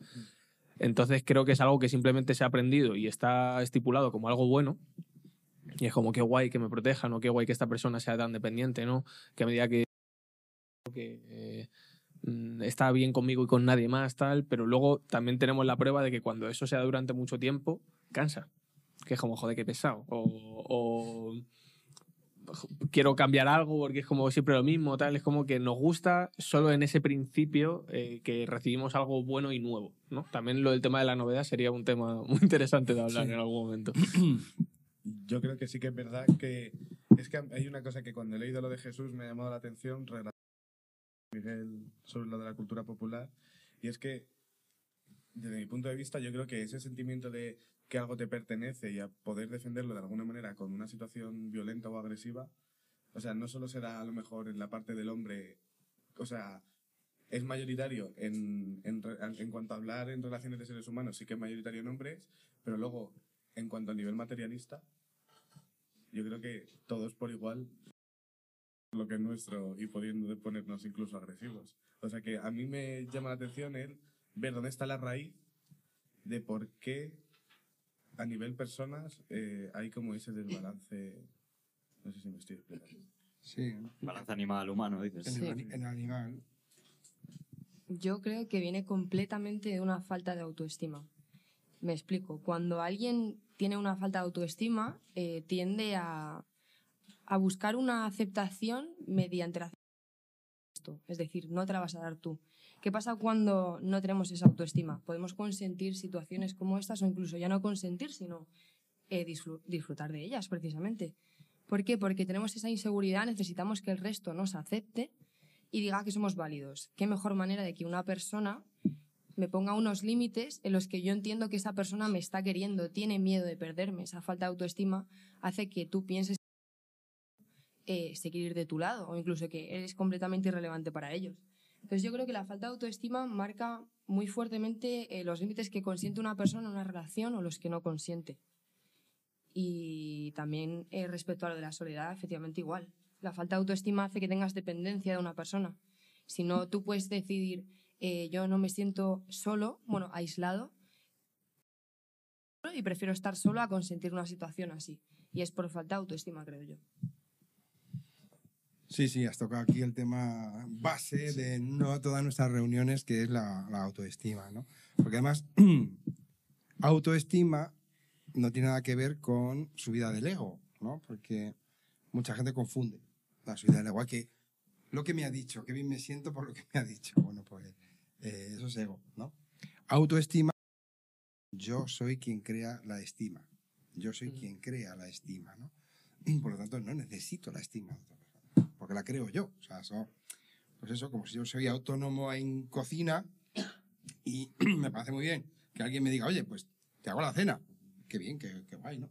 Entonces creo que es algo que simplemente se ha aprendido y está estipulado como algo bueno. Y es como qué guay que me protejan o qué guay que esta persona sea tan dependiente, ¿no? Que me diga que, eh, mm, está bien conmigo y con nadie más, tal. Pero luego también tenemos la prueba de que cuando eso se da durante mucho tiempo, cansa. Que es como, joder, qué pesado. O quiero cambiar algo porque es como siempre lo mismo, tal. Es como que nos gusta solo en ese principio eh, que recibimos algo bueno y nuevo, ¿no? También lo del tema de la novedad sería un tema muy interesante de hablar Sí. en algún momento. Yo creo que sí que es verdad que es que hay una cosa que cuando he leído lo de Jesús me ha llamado la atención Miguel sobre lo de la cultura popular y es que desde mi punto de vista yo creo que ese sentimiento de que algo te pertenece y a poder defenderlo de alguna manera con una situación violenta o agresiva, o sea, no solo será a lo mejor en la parte del hombre, o sea, es mayoritario en, en, en cuanto a hablar en relaciones de seres humanos, sí que es mayoritario en hombres, pero luego en cuanto al nivel materialista, yo creo que todos por igual lo que es nuestro y pudiendo ponernos incluso agresivos. O sea que a mí me llama la atención el ver dónde está la raíz de por qué a nivel personas eh, hay como ese desbalance. No sé si me estoy explicando. Sí, Balance animal humano, dices. Sí. en el animal. Yo creo que viene completamente de una falta de autoestima. Me explico. Cuando alguien tiene una falta de autoestima, eh, tiende a, a buscar una aceptación mediante la esto. Es decir, no te la vas a dar tú. ¿Qué pasa cuando no tenemos esa autoestima? Podemos consentir situaciones como estas o incluso ya no consentir, sino eh, disfru- disfrutar de ellas precisamente. ¿Por qué? Porque tenemos esa inseguridad, necesitamos que el resto nos acepte y diga que somos válidos. ¿Qué mejor manera de que una persona me ponga unos límites en los que yo entiendo que esa persona me está queriendo, tiene miedo de perderme? Esa falta de autoestima hace que tú pienses eh, se quiere ir de tu lado o incluso que eres completamente irrelevante para ellos. Entonces yo creo que la falta de autoestima marca muy fuertemente eh, los límites que consiente una persona en una relación o los que no consiente. Y también eh, respecto a lo de la soledad, efectivamente igual. La falta de autoestima hace que tengas dependencia de una persona. Si no, tú puedes decidir, eh, yo no me siento solo, bueno, aislado, y prefiero estar solo a consentir una situación así. Y es por falta de autoestima, creo yo. Sí, sí, has tocado aquí el tema base de no todas nuestras reuniones, que es la, la autoestima, ¿no? Porque además, autoestima no tiene nada que ver con subida del ego, ¿no? Porque mucha gente confunde la subida del ego. Hay que lo que me ha dicho, qué bien me siento por lo que me ha dicho. Bueno, pues eh, eso es ego, ¿no? Autoestima, yo soy quien crea la estima. Yo soy quien crea la estima, ¿no? Por lo tanto, no necesito la estima porque la creo yo. O sea, eso, pues eso, como si yo soy autónomo en cocina y me parece muy bien que alguien me diga, oye, pues te hago la cena. Qué bien, qué, qué guay, ¿no?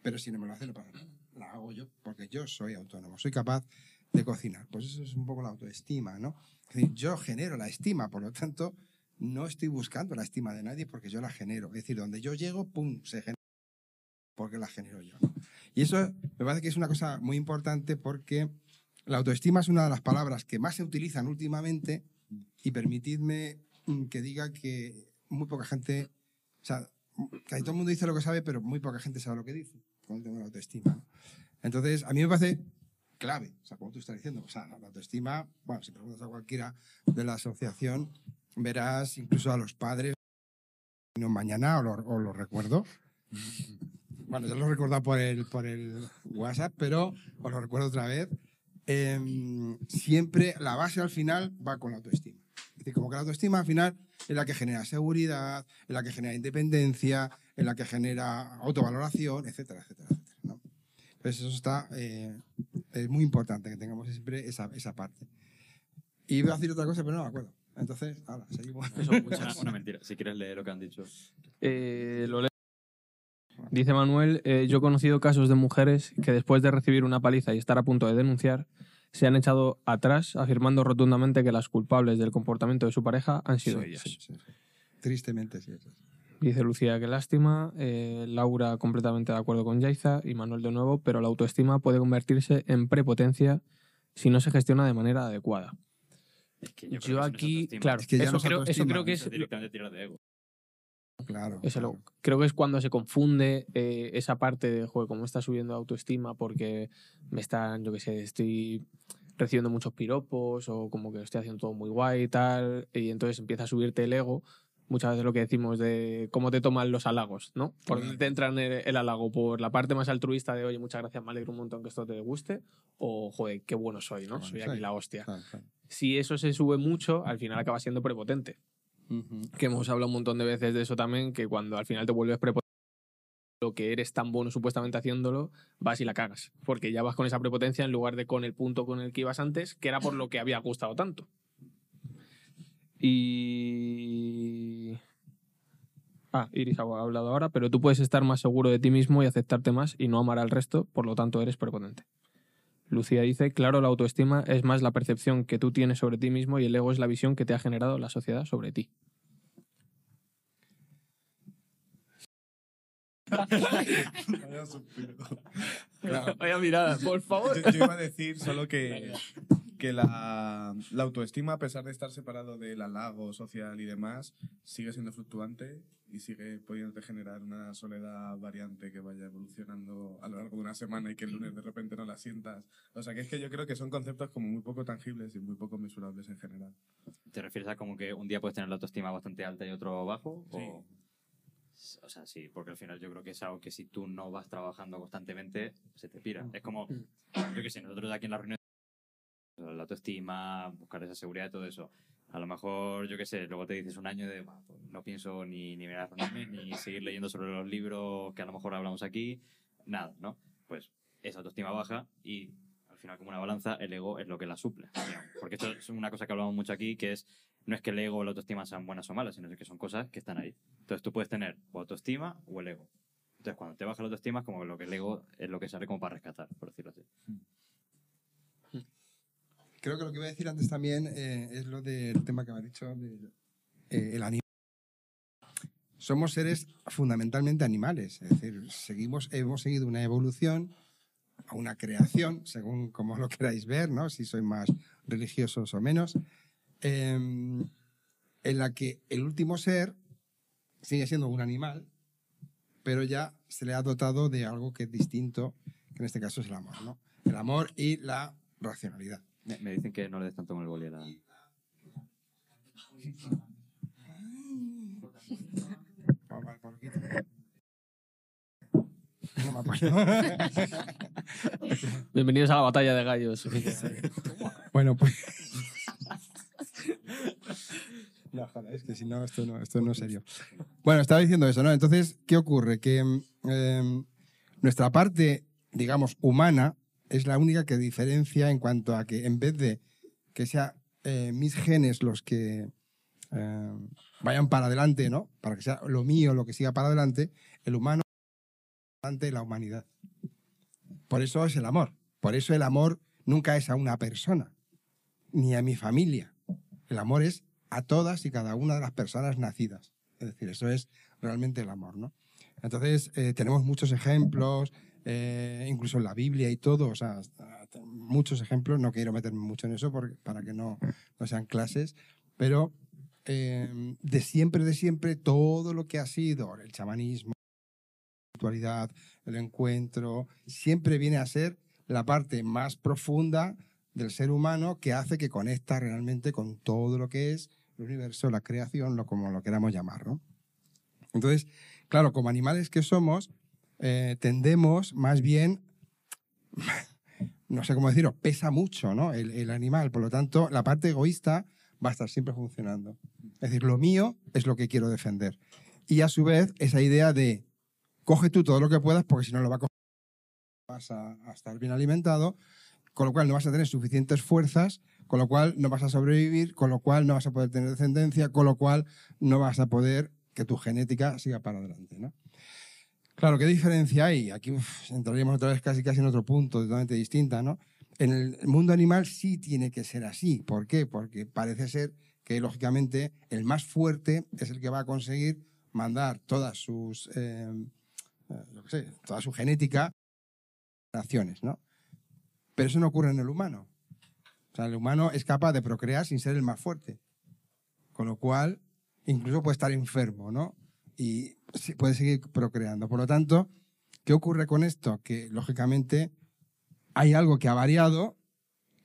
Pero si no me lo hace, no pasa nada. La hago yo, porque yo soy autónomo, soy capaz de cocinar. Pues eso es un poco la autoestima, ¿no? Es decir, yo genero la estima, por lo tanto, no estoy buscando la estima de nadie porque yo la genero. Es decir, donde yo llego, ¡pum!, se genera porque la genero yo. Y eso me parece que es una cosa muy importante porque la autoestima es una de las palabras que más se utilizan últimamente y permitidme que diga que muy poca gente, o sea, casi todo el mundo dice lo que sabe, pero muy poca gente sabe lo que dice cuando tengo la autoestima. Entonces, a mí me parece clave, o sea, como tú estás diciendo, o sea, la autoestima, bueno, si preguntas a cualquiera de la asociación, verás incluso a los padres no, mañana o lo, o lo recuerdo. Bueno, ya lo he recordado por el, por el WhatsApp, pero os lo recuerdo otra vez. Em, siempre la base al final va con la autoestima. Es decir, como que la autoestima al final es la que genera seguridad, es la que genera independencia, es la que genera autovaloración, etcétera, etcétera, etcétera. ¿no? Entonces eso está, eh, es muy importante que tengamos siempre esa, esa parte. Y iba a decir otra cosa, pero no me acuerdo. Entonces, ahora, seguimos. Eso, Una, muchas. una mentira. Si quieres leer lo que han dicho. Eh, lo leo. Dice Manuel, eh, yo he conocido casos de mujeres que después de recibir una paliza y estar a punto de denunciar, se han echado atrás afirmando rotundamente que las culpables del comportamiento de su pareja han sido Sí, ellas. sí, sí, sí. Tristemente, sí. sí. Dice Lucía, qué lástima. eh, Laura, completamente de acuerdo con Yaiza. Y Manuel, de nuevo, pero la autoestima puede convertirse en prepotencia si no se gestiona de manera adecuada. Es que Yo, creo que eso no es aquí, claro, Es que eso, creo, eso creo que es Claro. Eso lo- creo que es cuando se confunde eh, esa parte de, joder, cómo está subiendo autoestima porque me están, yo qué sé, estoy recibiendo muchos piropos o como que estoy haciendo todo muy guay y tal, y entonces empieza a subirte el ego. Muchas veces lo que decimos de cómo te toman los halagos, ¿no? ¿Por dónde te entran el, el halago? ¿Por la parte más altruista de, oye, muchas gracias, me alegro un montón que esto te guste? ¿O, joder, qué bueno soy, ¿no? Bueno Soy aquí la hostia. Claro, claro. Si eso se sube mucho, al final acaba siendo prepotente que hemos hablado un montón de veces de eso también, que cuando al final te vuelves prepotente, lo que eres tan bueno supuestamente haciéndolo, vas y la cagas. Porque ya vas con esa prepotencia en lugar de con el punto con el que ibas antes, que era por lo que había gustado tanto. Y... Ah, Iris ha hablado ahora, pero tú puedes estar más seguro de ti mismo y aceptarte más y no amar al resto, por lo tanto eres prepotente. Lucía dice, claro, la autoestima es más la percepción que tú tienes sobre ti mismo y el ego es la visión que te ha generado la sociedad sobre ti. Vaya suspiro. Vaya mirada, por favor. Yo, yo iba a decir solo que, que la, la autoestima, a pesar de estar separado del halago social y demás, sigue siendo fluctuante y sigue pudiendo generar una soledad variante que vaya evolucionando a lo largo de una semana y que el lunes de repente no la sientas. O sea, que es que yo creo que son conceptos como muy poco tangibles y muy poco mesurables en general. ¿Te refieres a como que un día puedes tener la autoestima bastante alta y otro bajo? Sí. O, o sea, sí, porque al final yo creo que es algo que si tú no vas trabajando constantemente, se te pira. Es como, yo qué sé, nosotros aquí en la reunión, la autoestima, buscar esa seguridad y todo eso. A lo mejor, yo qué sé, luego te dices un año de, "Buah, pues no pienso ni, ni reuniones, ni seguir leyendo sobre los libros que a lo mejor hablamos aquí, nada, ¿no? Pues esa autoestima baja y al final como una balanza, el ego es lo que la suple. Porque esto es una cosa que hablamos mucho aquí, que es, no es que el ego o la autoestima sean buenas o malas, sino que son cosas que están ahí. Entonces tú puedes tener o autoestima o el ego. Entonces cuando te baja la autoestima es como lo que el ego es lo que sale como para rescatar, por decirlo así. Creo que lo que iba a decir antes también eh, es lo del tema que me has dicho del eh, el animal. Somos seres fundamentalmente animales, es decir, seguimos, hemos seguido una evolución, una creación, según como lo queráis ver, ¿no? si sois más religiosos o menos, em, en la que el último ser sigue siendo un animal, pero ya se le ha dotado de algo que es distinto, que en este caso es el amor, ¿no? El amor y la racionalidad. Me, me dicen que no le des tanto con el boli a la... Bienvenidos a la batalla de gallos. bueno, pues. No, joder, es que si no, esto no, esto no es serio. Bueno, estaba diciendo eso, ¿no? Entonces, ¿qué ocurre? Que em, nuestra parte, digamos, humana es la única que diferencia en cuanto a que en vez de que sea eh, mis genes los que eh, vayan para adelante, ¿no? Para que sea lo mío lo que siga para adelante, el humano ante la humanidad. Por eso es el amor. Por eso el amor nunca es a una persona, ni a mi familia. El amor es a todas y cada una de las personas nacidas. Es decir, eso es realmente el amor, ¿no? Entonces, eh, tenemos muchos ejemplos, eh, incluso en la Biblia y todo, o sea, muchos ejemplos, no quiero meterme mucho en eso porque, para que no, no sean clases, pero eh, de siempre, de siempre, todo lo que ha sido el chamanismo, la espiritualidad, el encuentro, siempre viene a ser la parte más profunda del ser humano que hace que conecta realmente con todo lo que es el universo, la creación, lo como lo queramos llamar, ¿no? Entonces, claro, como animales que somos, eh, tendemos más bien, no sé cómo decirlo, pesa mucho ¿no? el, el animal. Por lo tanto, la parte egoísta va a estar siempre funcionando. Es decir, lo mío es lo que quiero defender. Y a su vez, esa idea de coge tú todo lo que puedas, porque si no lo va a coger, vas a, a estar bien alimentado, con lo cual no vas a tener suficientes fuerzas, con lo cual no vas a sobrevivir, con lo cual no vas a poder tener descendencia, con lo cual no vas a poder que tu genética siga para adelante. ¿no? Claro, ¿qué diferencia hay? Aquí uf, entraríamos otra vez casi, casi en otro punto totalmente distinta. ¿no? En el mundo animal sí tiene que ser así. ¿Por qué? Porque parece ser que, lógicamente, el más fuerte es el que va a conseguir mandar todas sus, eh, eh, qué sé, toda su genética a naciones, ¿no? Pero eso no ocurre en el humano. O sea, el humano es capaz de procrear sin ser el más fuerte. Con lo cual, incluso puede estar enfermo, ¿no? Y puede seguir procreando. Por lo tanto, ¿qué ocurre con esto? Que, lógicamente, hay algo que ha variado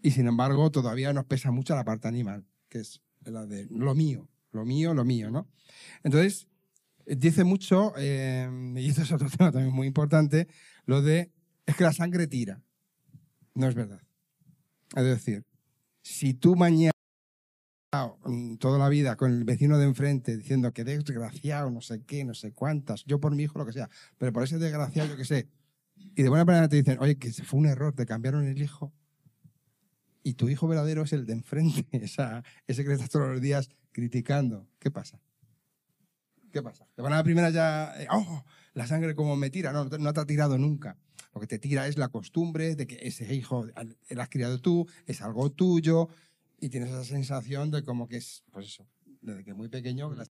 y, sin embargo, todavía nos pesa mucho la parte animal, que es la de lo mío, lo mío, lo mío, ¿no? Entonces, dice mucho, eh, y esto es otro tema también muy importante, lo de, es que la sangre tira. No es verdad. Es decir, si tú mañana toda la vida con el vecino de enfrente diciendo que desgraciado, no sé qué, no sé cuántas, yo por mi hijo lo que sea, pero por ese desgraciado yo qué sé, y de buena manera te dicen, oye, que fue un error, te cambiaron el hijo, y tu hijo verdadero es el de enfrente, esa, ese que estás todos los días criticando, ¿qué pasa? ¿Qué pasa? Te van a la primera ya, eh, ¡oh! La sangre como me tira, no, no te ha tirado nunca. Lo que te tira es la costumbre de que ese hijo lo has criado tú, es algo tuyo, y tienes esa sensación de como que es, pues eso, desde que muy pequeño. la-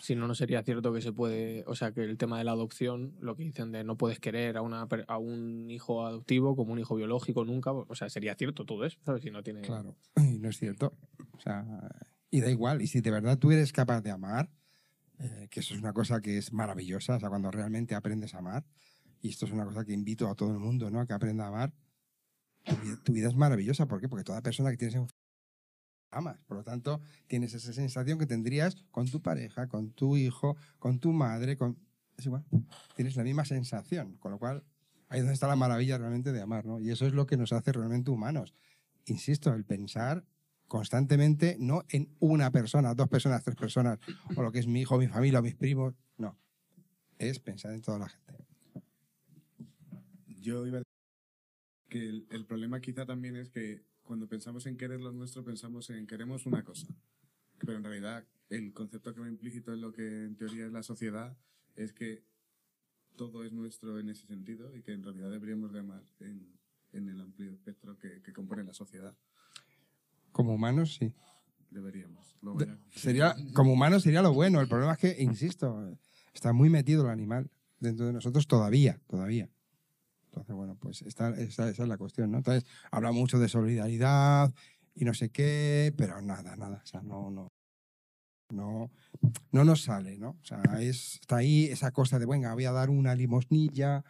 Si no, no sería cierto que se puede, o sea, que el tema de la adopción, lo que dicen de no puedes querer a, una, a un hijo adoptivo como un hijo biológico nunca, o sea, sería cierto todo eso, ¿sabes? Si no tiene... Claro, y no es cierto. O sea, y da igual. Y si de verdad tú eres capaz de amar, eh, que eso es una cosa que es maravillosa, o sea, cuando realmente aprendes a amar, y esto es una cosa que invito a todo el mundo, ¿no? A que aprenda a amar, tu vida, es maravillosa. ¿Por qué? Porque toda persona que tienes en amas. Por lo tanto, tienes esa sensación que tendrías con tu pareja, con tu hijo, con tu madre, con... Es igual. Tienes la misma sensación. Con lo cual, ahí es donde está la maravilla realmente de amar, ¿no? Y eso es lo que nos hace realmente humanos. Insisto, el pensar constantemente, no en una persona, dos personas, tres personas, o lo que es mi hijo, mi familia, mis primos. No. Es pensar en toda la gente. Yo iba a que el, el problema quizá también es que cuando pensamos en querer lo nuestro, pensamos en queremos una cosa. Pero en realidad el concepto que va implícito en lo que en teoría es la sociedad es que todo es nuestro en ese sentido y que en realidad deberíamos de amar en, en el amplio espectro que, que compone la sociedad. Como humanos, sí. Deberíamos. De- Sería, como humanos sería lo bueno. El problema es que, insisto, está muy metido el animal dentro de nosotros todavía, todavía. Entonces, bueno, pues esta, esa, esa es la cuestión, ¿no? Entonces, habla mucho de solidaridad y no sé qué, pero nada, nada. O sea, no, no, no, no nos sale, ¿no? O sea, es, está ahí esa cosa de, venga, voy a dar una limosnilla,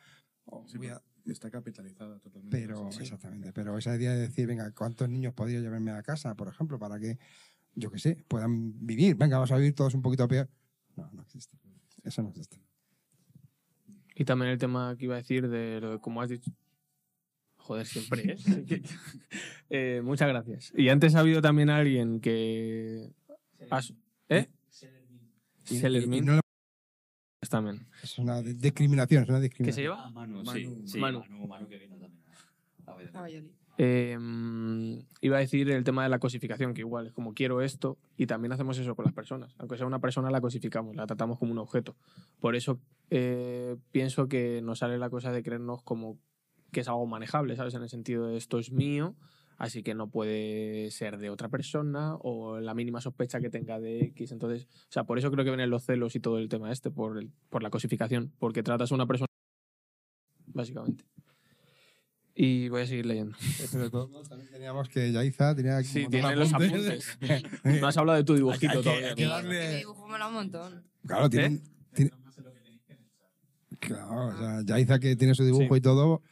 o Sí, voy a- Está capitalizada totalmente. pero, Sí. exactamente, pero esa idea de decir, venga, ¿cuántos niños podría llevarme a casa, por ejemplo, para que, yo qué sé, puedan vivir? Venga, vamos a vivir todos un poquito peor. No, no existe. Eso no existe. Y también el tema que iba a decir de lo de como has dicho. Joder, siempre es. Eh, muchas gracias. Y antes ha habido también alguien que. has- ¿Eh? Y- Selermin. y no le- También. es una discriminación, es una ¿Qué se discriminación. lleva? Ah, Manu, Manu. sí. sí, Manu. Manu, Manu que vino también. a. Eh, iba a decir el tema de la cosificación, que igual es como quiero esto, y también hacemos eso con las personas. Aunque sea una persona, la cosificamos, la tratamos como un objeto. Por eso eh, pienso que nos sale la cosa de creernos como que es algo manejable, ¿sabes? En el sentido de esto es mío, así que no puede ser de otra persona o la mínima sospecha que tenga de X. Entonces, o sea, por eso creo que vienen los celos y todo el tema este, por, el- por la cosificación, porque tratas a una persona, básicamente. Y voy a seguir leyendo. Sobre todo, también teníamos que Yaiza tenía aquí un Sí, tiene los apuntes. No has hablado de tu dibujito Hay que- todavía. hay que Sí, darle- ese dibujo mola un montón. Claro, tiene, ¿Eh? un- tiene- Claro, o sea, Yaiza que tiene su dibujo Sí. y todo,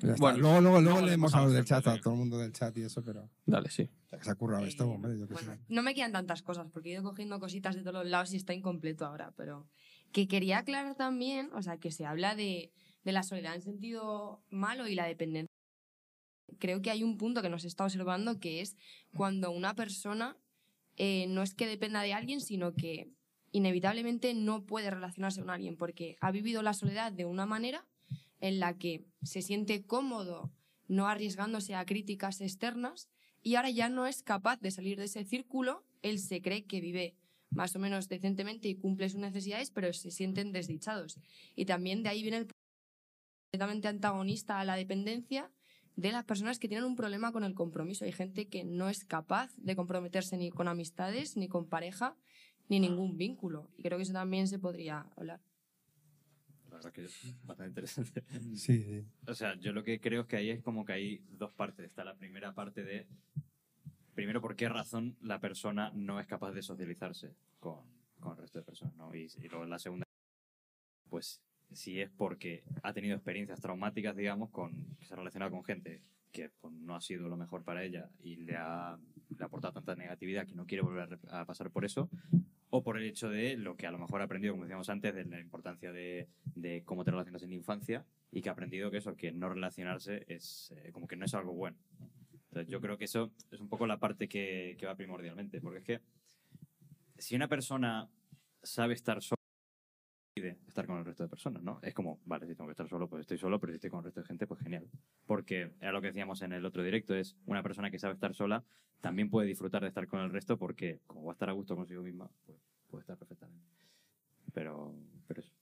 Ya está. Bueno, luego, luego, luego leemos a los del chat, a todo el mundo del chat y eso, pero Dale, sí. ya que se ha currado esto, Eh, hombre, yo qué bueno, sé. no me quedan tantas cosas porque he ido cogiendo cositas de todos los lados y está incompleto ahora, pero que quería aclarar también, o sea, que se habla de, de la soledad en sentido malo y la dependencia. Creo que hay un punto que nos está observando que es cuando una persona eh, no es que dependa de alguien, sino que inevitablemente no puede relacionarse con alguien porque ha vivido la soledad de una manera en la que se siente cómodo no arriesgándose a críticas externas y ahora ya no es capaz de salir de ese círculo, él se cree que vive más o menos decentemente y cumple sus necesidades, pero se sienten desdichados. Y también de ahí viene el completamente antagonista a la dependencia de las personas que tienen un problema con el compromiso. Hay gente que no es capaz de comprometerse ni con amistades, ni con pareja, ni ningún vínculo. Y creo que eso también se podría hablar. La verdad que es bastante interesante. Sí, sí. O sea, yo lo que creo es que ahí es como que hay dos partes. Está la primera parte de, primero, por qué razón la persona no es capaz de socializarse con, con el resto de personas, ¿no? Y, y luego la segunda, pues si es porque ha tenido experiencias traumáticas, digamos, con, que se ha relacionado con gente que pues, no ha sido lo mejor para ella y le ha, le ha aportado tanta negatividad que no quiere volver a pasar por eso, o por el hecho de lo que a lo mejor ha aprendido, como decíamos antes, de la importancia de, de cómo te relacionas en la infancia y que ha aprendido que eso, que no relacionarse es eh, como que no es algo bueno. Entonces yo creo que eso es un poco la parte que, que va primordialmente, porque es que si una persona sabe estar sola, estar con el resto de personas, ¿no? Es como, vale, si tengo que estar solo, pues estoy solo, pero si estoy con el resto de gente, pues genial. Porque era lo que decíamos en el otro directo, es una persona que sabe estar sola también puede disfrutar de estar con el resto porque como va a estar a gusto consigo misma, pues puede estar perfectamente. Pero, pero eso.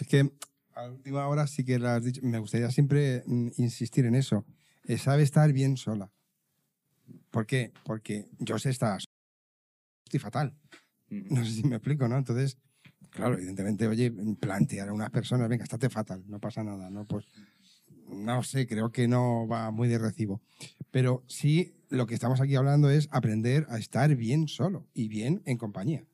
Es que a última hora sí que lo has dicho. Me gustaría siempre mm, insistir en eso. Eh, sabe estar bien sola. ¿Por qué? Porque yo sé estar sola. Estoy fatal. Mm. No sé si me explico, ¿no? Entonces, claro, evidentemente, oye, plantear a unas personas, venga, estate fatal, no pasa nada, ¿no? Pues, no sé, creo que no va muy de recibo. Pero sí, lo que estamos aquí hablando es aprender a estar bien solo y bien en compañía.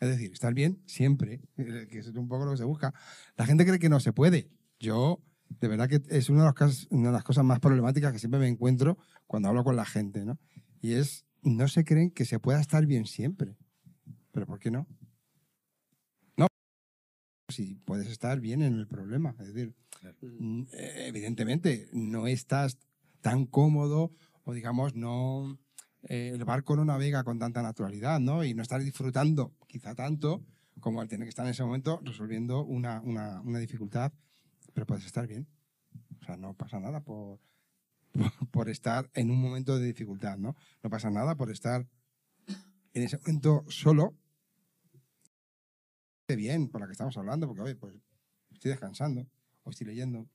Es decir, estar bien siempre, eh, que es un poco lo que se busca. La gente cree que no se puede. Yo, de verdad que es una de, las una de las cosas más problemáticas que siempre me encuentro cuando hablo con la gente, ¿no? Y es, no se creen que se pueda estar bien siempre. ¿Pero por qué? No, si puedes estar bien en el problema. Es decir, mm, eh, evidentemente no estás tan cómodo o digamos no eh, el barco no navega con tanta naturalidad, ¿no? Y no estás disfrutando quizá tanto como al tener que estar en ese momento resolviendo una, una, una dificultad, pero puedes estar bien. O sea, no pasa nada por, por, por estar en un momento de dificultad, ¿no? No pasa nada por estar en ese momento solo. Bien, por la que estamos hablando, porque, oye, pues estoy descansando, o estoy leyendo,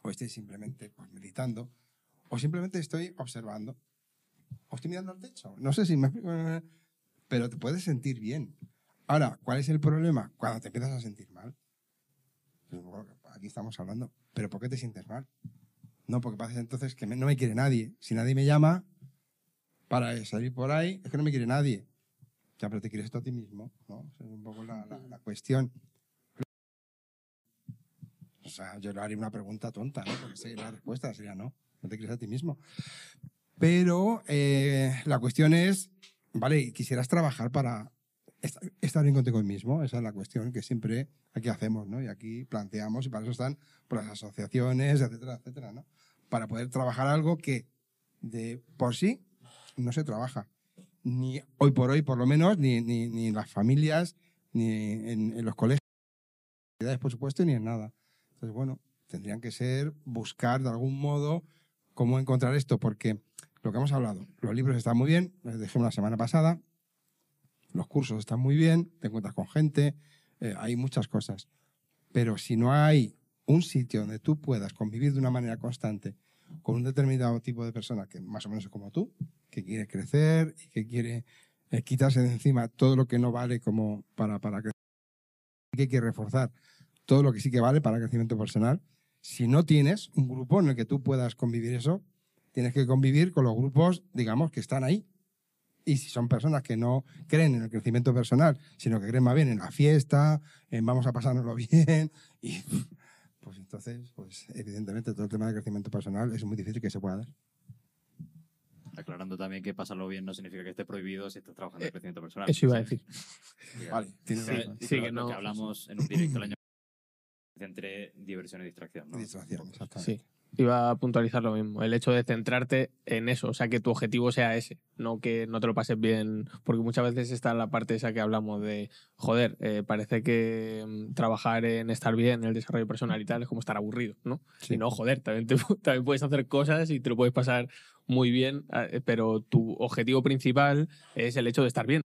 o estoy simplemente pues, meditando, o simplemente estoy observando, o estoy mirando al techo. No sé si me explico, pero te puedes sentir bien. Ahora, ¿cuál es el problema? Cuando te empiezas a sentir mal. Pues, Aquí estamos hablando, pero ¿por qué te sientes mal? No, porque pasa entonces que no me quiere nadie. Si nadie me llama para salir por ahí, es que no me quiere nadie. Ya, pero te quieres tú a ti mismo, ¿no? Esa es un poco la, la- la cuestión. O sea, yo le haría una pregunta tonta, ¿no? Porque sé, la respuesta sería no, no te quieres a ti mismo. Pero eh, la cuestión es, vale, quisieras trabajar para est- estar bien contigo mismo, esa es la cuestión que siempre aquí hacemos, ¿no? Y aquí planteamos, y para eso están pues, las asociaciones, etcétera, etcétera, ¿no? Para poder trabajar algo que de por sí no se trabaja. Ni hoy por hoy, por lo menos, ni, ni, ni en las familias, ni en, en los colegios, por supuesto, ni en nada. Entonces, bueno, tendrían que ser buscar de algún modo cómo encontrar esto, porque lo que hemos hablado, los libros están muy bien, les dejé una semana pasada, los cursos están muy bien, te encuentras con gente, eh, hay muchas cosas, pero si no hay un sitio donde tú puedas convivir de una manera constante con un determinado tipo de persona que más o menos es como tú, que quiere crecer y que quiere eh, quitarse de encima todo lo que no vale como para, para crecer, que quiere reforzar todo lo que sí que vale para crecimiento personal. Si no tienes un grupo en el que tú puedas convivir eso, tienes que convivir con los grupos, digamos, que están ahí. Y si son personas que no creen en el crecimiento personal, sino que creen más bien en la fiesta, en vamos a pasárnoslo bien, y pues entonces, pues evidentemente todo el tema de crecimiento personal es muy difícil que se pueda dar. Aclarando también que pasarlo bien no significa que esté prohibido si estás trabajando en Eh, crecimiento personal. Eso iba a decir. Vale, tienes Sí, razón. sí, Sí, lo, que lo no- que hablamos en un directo el año entre diversión y distracción. ¿no? Distracción, exactamente. Sí. Iba a puntualizar lo mismo. El hecho de centrarte en eso, o sea, que tu objetivo sea ese, no que no te lo pases bien. Porque muchas veces está la parte esa que hablamos de, joder, eh, parece que mm, trabajar en estar bien, en el desarrollo personal y tal, es como estar aburrido, ¿no? Sí. Y no, joder, también, te- también puedes hacer cosas y te lo puedes pasar muy bien, eh, pero tu objetivo principal es el hecho de estar bien.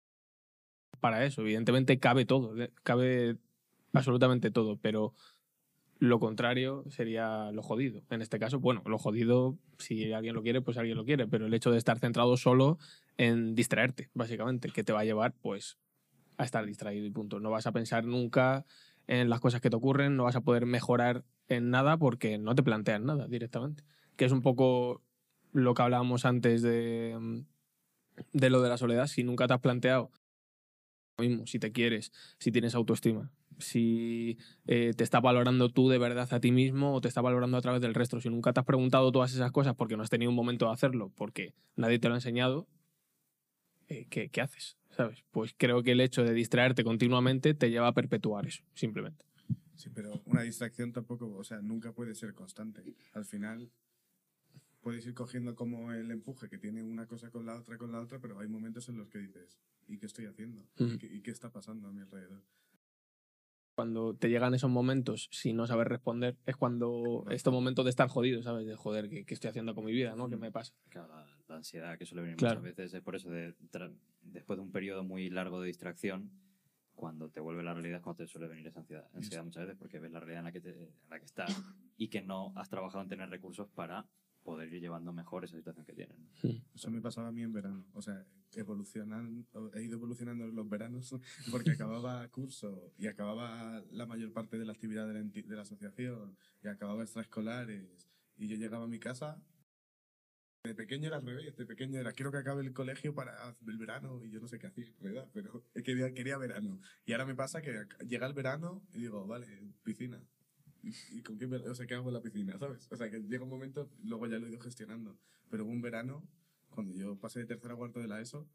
Para eso, evidentemente, cabe todo, de- cabe absolutamente todo, pero lo contrario sería lo jodido. En este caso, bueno, lo jodido, si alguien lo quiere, pues alguien lo quiere, pero el hecho de estar centrado solo en distraerte, básicamente, que te va a llevar, pues, a estar distraído y punto. No vas a pensar nunca en las cosas que te ocurren, no vas a poder mejorar en nada porque no te plantean nada directamente. Que es un poco lo que hablábamos antes de, mm, de lo de la soledad. Si nunca te has planteado lo mismo, si te quieres, si tienes autoestima, si eh, te estás valorando tú de verdad a ti mismo o te estás valorando a través del resto. Si nunca te has preguntado todas esas cosas porque no has tenido un momento de hacerlo, porque nadie te lo ha enseñado, eh, ¿qué, qué haces? ¿Sabes? Pues creo que el hecho de distraerte continuamente te lleva a perpetuar eso, simplemente. Sí, pero una distracción tampoco, o sea, nunca puede ser constante. Al final puedes ir cogiendo como el empuje que tiene una cosa con la otra, con la otra, pero hay momentos en los que dices, ¿y qué estoy haciendo? ¿Y qué, y qué está pasando a mi alrededor? Cuando te llegan esos momentos sin no saber responder, es cuando estos momentos de estar jodido, ¿sabes? De joder, ¿qué, qué estoy haciendo con mi vida? ¿no? ¿Qué me pasa? Claro, la, la ansiedad que suele venir Claro. muchas veces es por eso, de, después de un periodo muy largo de distracción, cuando te vuelve la realidad es cuando te suele venir esa ansiedad, ansiedad muchas veces porque ves la realidad en la que, te- en la que estás y que no has trabajado en tener recursos para poder ir llevando mejor esa situación que tienes. ¿no? Eso me pasaba a mí en verano. O sea, evolucionando, he ido evolucionando en los veranos porque acababa curso y acababa la mayor parte de la actividad de la, de la asociación y acababa extraescolares y yo llegaba a mi casa. De pequeño era al revés, de pequeño era quiero que acabe el colegio para el verano y yo no sé qué hacía en realidad, pero quería, quería verano. Y ahora me pasa que llega el verano y digo, vale, piscina. ¿Y, con me- o sea, qué hago en la piscina, sabes? O sea, que llega un momento, luego ya lo he ido gestionando. Pero hubo un verano, cuando yo pasé de tercera a cuarto de la ESO,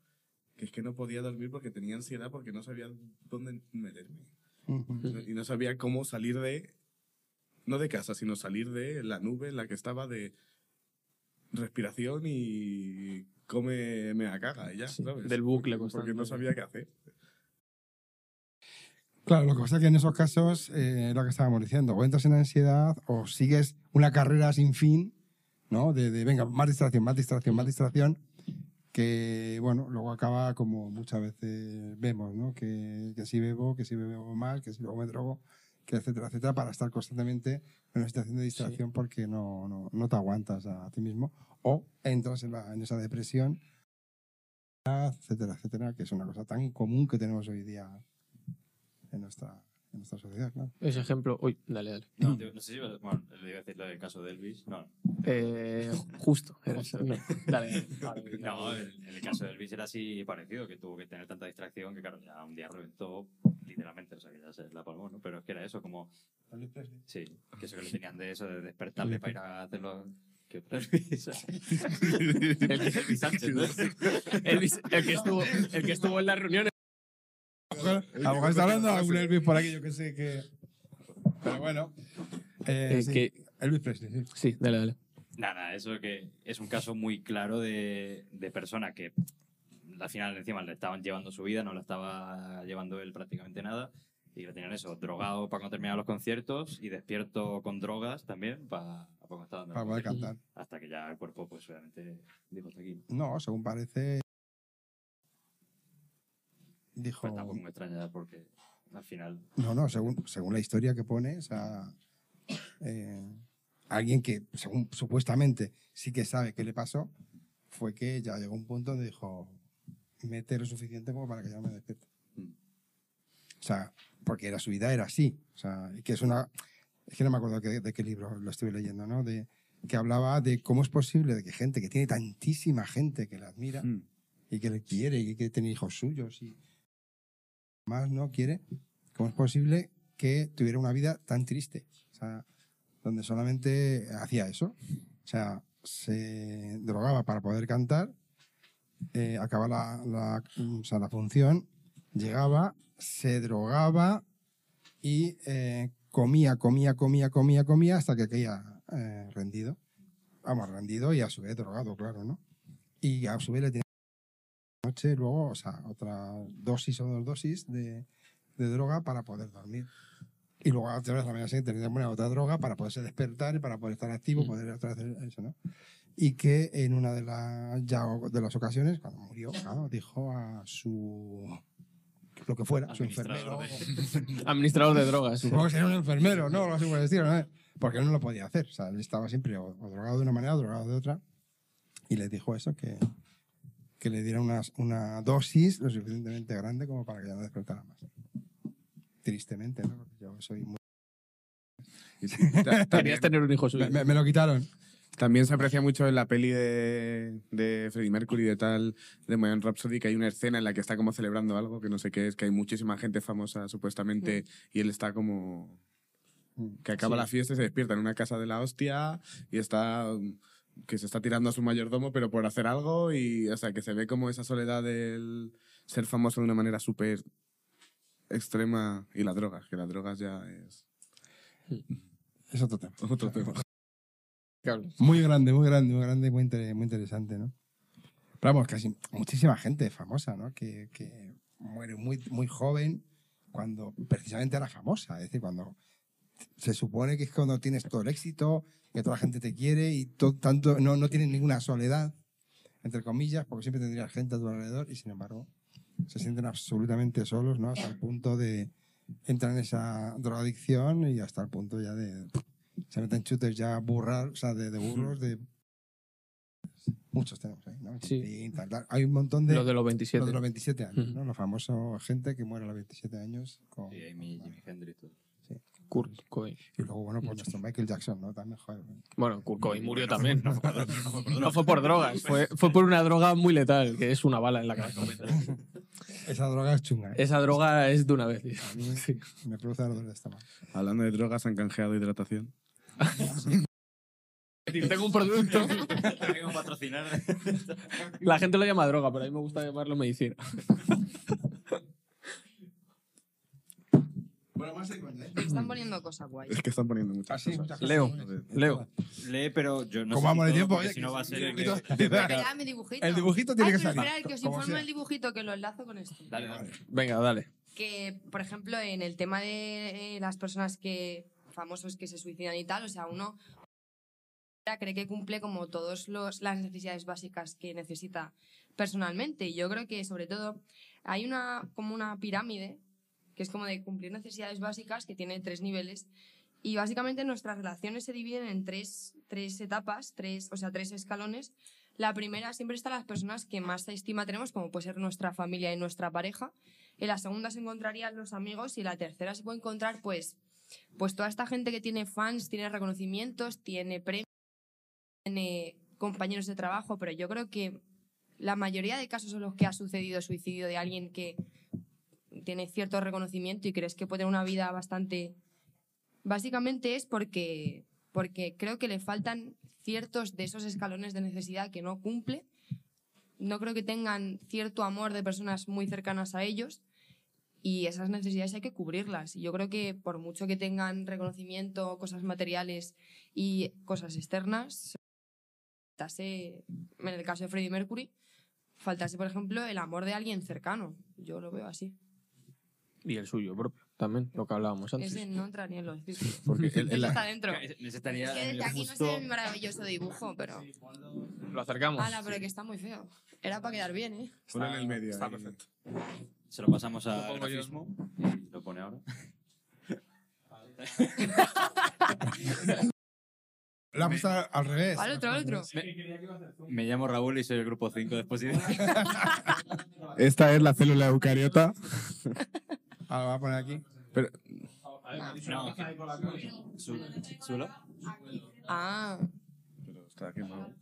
que es que no podía dormir porque tenía ansiedad porque no sabía dónde meterme. Y no sabía cómo salir de, no de casa, sino salir de la nube en la que estaba de respiración y come me caga y ya, Sí, ¿sabes? del bucle Porque- Porque no sabía qué hacer. Claro, lo que pasa es que en esos casos, eh, lo que estábamos diciendo, o entras en ansiedad o sigues una carrera sin fin, ¿no? De, de, venga, más distracción, más distracción, más distracción, que, bueno, luego acaba como muchas veces vemos, ¿no? Que, que si bebo, que si bebo más, que si luego me drogo, que etcétera, etcétera, para estar constantemente en una situación de distracción porque no, no, no te aguantas a, ti mismo o entras en, la- en esa depresión, etcétera, etcétera, que es una cosa tan común que tenemos hoy día en nuestra, en nuestra sociedad, claro. Ese ejemplo. Uy, dale, dale. No, tío, no sé si iba- bueno, le iba a decir lo del caso de Elvis. No, Eh, justo. era eso. No, dale, dale. no el, el caso de Elvis era así parecido, que tuvo que tener tanta distracción que, claro, ya un día reventó literalmente, o sea, que ya se la palmó, ¿no? Pero es que era eso, como, sí, que eso que le tenían de eso, de despertarle para ir a hacerlo. ¿Qué otro Elvis? El, Elvis Sánchez, ¿no? Elvis- el que estuvo, el que estuvo en las reuniones. A lo mejor está hablando de algún Elvis por aquí, yo que sé que. Pero bueno. Eh, eh, sí, que, Elvis Presley, sí. sí, dale, dale. Nada, eso que es un caso muy claro de, de persona que al final encima le estaban llevando su vida, no la estaba llevando él prácticamente nada. Y lo tenían eso, drogado para cuando terminaban los conciertos y despierto con drogas también para cuando estaba dando Para poder cantar. Hasta que ya el cuerpo, pues obviamente, dijo hasta aquí. No, según parece. Dijo. Pues tampoco me extraña porque al final. No, no, según, según la historia que pone, o sea, eh, alguien que según, supuestamente sí que sabe qué le pasó, fue que ya llegó un punto donde dijo, mete lo suficiente como para que ya me despierte. Mm. O sea, porque era, su vida era así. O sea, que es una... Es que no me acuerdo de qué libro lo estuve leyendo, ¿no? De, que hablaba de cómo es posible de que gente que tiene tantísima gente que la admira Mm. y que le quiere y que tiene hijos suyos y más no quiere, ¿cómo es posible que tuviera una vida tan triste? O sea, donde solamente hacía eso. O sea, se drogaba para poder cantar, eh, acaba la, la- función, llegaba, se drogaba y eh, comía, comía, comía, comía, comía hasta que caía eh, rendido. Vamos, rendido y a su vez drogado, claro, ¿no? Y a su vez le tenía noche luego, o sea, otra dosis o dos dosis de, de droga para poder dormir. Y luego otra vez la mañana siguiente le poner otra droga para poderse despertar y para poder estar activo, Mm. poder otra vez eso, ¿no? Y que en una de, las ya de las ocasiones, cuando murió, claro, dijo a su lo que fuera, su enfermero. Administrador Administrador de drogas. Supongo que sería un enfermero, ¿no? Así por el estilo, ¿no? Porque él no lo podía hacer. O sea, él estaba siempre o, o drogado de una manera o drogado de otra. Y le dijo eso, que, que le diera una, una dosis lo suficientemente grande como para que ya no despertara más. Tristemente, ¿no? Porque yo soy muy... Querías tener un hijo suyo. me, me- me lo quitaron. también se aprecia mucho en la peli de, de Freddie Mercury de tal, de Bohemian Rhapsody, que hay una escena en la que está como celebrando algo, que no sé qué es, que hay muchísima gente famosa supuestamente, y él está como... que acaba Sí. la fiesta y se despierta en una casa de la hostia y está... que se está tirando a su mayordomo, pero por hacer algo, y o sea, que se ve como esa soledad del ser famoso de una manera súper extrema, y las drogas, que las drogas ya es Es otro tema. otro tema. Muy grande, muy grande, muy grande muy, inter- muy interesante, ¿no? Pero vamos, casi muchísima gente famosa, ¿no? Que, que muere muy, muy joven cuando precisamente era famosa. Es decir, cuando se supone que es cuando tienes todo el éxito, que toda la gente te quiere y to- tanto, no, no tienes ninguna soledad, entre comillas, porque siempre tendrías gente a tu alrededor y sin embargo se sienten absolutamente solos, ¿no? Hasta el punto de entrar en esa drogadicción y hasta el punto ya de se meten chutes ya burrar, o sea, de, de burros, de muchos tenemos ahí, ¿no? Sí. Hay un montón de Lo de los 27. los de los 27 años. ¿no? Los famosos gente que muere a los 27 años con, Sí, Amy, Jimi Hendrix. todo. Kurt Cobain. y luego bueno, pues nuestro Michael Jackson, ¿no? También, joder. Bueno, Kurt Cobain murió también. No fue por drogas, fue, fue por una droga muy letal, que es una bala en la cabeza. Esa droga es chunga. ¿eh? Esa droga es de una vez. tío. Sí. Me produce dolor de estómago. Hablando de drogas, han canjeado hidratación. Tengo un producto. Tengo patrocinar. La gente lo llama droga, pero a mí me gusta llamarlo medicina. Bueno, más de coña, ¿eh? Están poniendo cosas guay. Es que están poniendo muchas Ah, sí, cosas. muchas cosas. Leo, Leo. Lee, pero yo no ¿Cómo sé vamos de todo, tiempo? Si no va a ser el que... Mi dibujito. El dibujito tiene Ay, que salir. Esperad, que os como informe el dibujito que lo enlazo con esto. Dale, dale. Venga, dale. que, por ejemplo, en el tema de eh, las personas que famosos que se suicidan y tal, o sea, uno cree que cumple como todas las necesidades básicas que necesita personalmente. Y yo creo que, sobre todo, hay una como una pirámide que es como de cumplir necesidades básicas que tiene tres niveles. Y básicamente nuestras relaciones se dividen en tres, tres etapas, tres, o sea, tres escalones. La primera siempre está las personas que más estima tenemos, como puede ser nuestra familia y nuestra pareja. En la segunda se encontrarían los amigos y la tercera se puede encontrar pues, pues toda esta gente que tiene fans, tiene reconocimientos, tiene premios, tiene compañeros de trabajo, pero yo creo que la mayoría de casos en los que ha sucedido suicidio de alguien que tiene cierto reconocimiento y crees que puede tener una vida bastante... Básicamente es porque, porque creo que le faltan ciertos de esos escalones de necesidad que no cumple. No creo que tengan cierto amor de personas muy cercanas a ellos y esas necesidades hay que cubrirlas. Y yo creo que por mucho que tengan reconocimiento, cosas materiales y cosas externas, faltase, en el caso de Freddie Mercury, faltase, por ejemplo, el amor de alguien cercano. Yo lo veo así. Y el suyo propio, también, lo que hablábamos antes. Ese no entraría en los círculos. Porque el- el- está dentro. Necesitaría Es que desde aquí no ve mi maravilloso dibujo, pero... Lo acercamos. Ala, pero que está muy feo. Era para quedar bien, ¿eh? Ponlo en el medio. Está ahí. perfecto. Se lo pasamos a Lo pongo yo. y lo pone ahora. La ha puesto al revés. Al otro, al otro. Me llamo Raúl y soy el grupo 5 de Exposición. Esta es la célula eucariota. Ahora lo voy a poner aquí. Pero No, Su- Sulo. Ah, Pero está aquí, ¿no?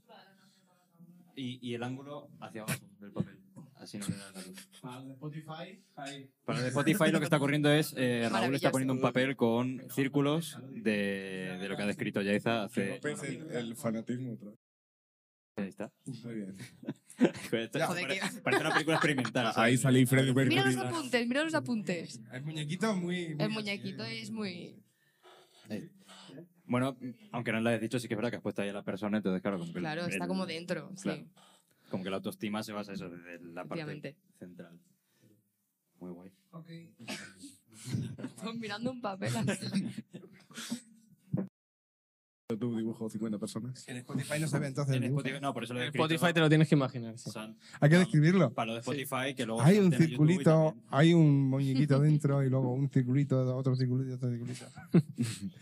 Y, y el ángulo hacia abajo del papel. Así no le da la luz. Para Spotify, el de Spotify lo que está ocurriendo es eh, Raúl está poniendo un papel con círculos de, de lo que ha descrito Yaiza hace... el, el fanatismo otra vez. Ahí está. Muy bien. Esto Joder, parece, parece una película experimental. ¿sabes? Ahí salí Freddy Mira los Mercury. apuntes, mira los apuntes. El muñequito muy... muy El muñequito es muy... Bueno, aunque no lo hayas dicho, sí que es verdad que has puesto ahí a la persona, entonces claro, como que, el- Claro, está el- como dentro, claro. sí, como que la autoestima se basa eso desde la parte efectivamente. central. Muy guay. Estoy mirando un papel así. Tu dibujo 50 personas. En Spotify no se ve entonces. En el. Spotify, no, por eso lo he En escrito, Spotify te lo tienes que imaginar. sí. son- Hay que describirlo. Para lo de Spotify, que luego Hay se un YouTube y circulito, también- hay un muñequito dentro y luego un circulito, otro circulito y otro circulito.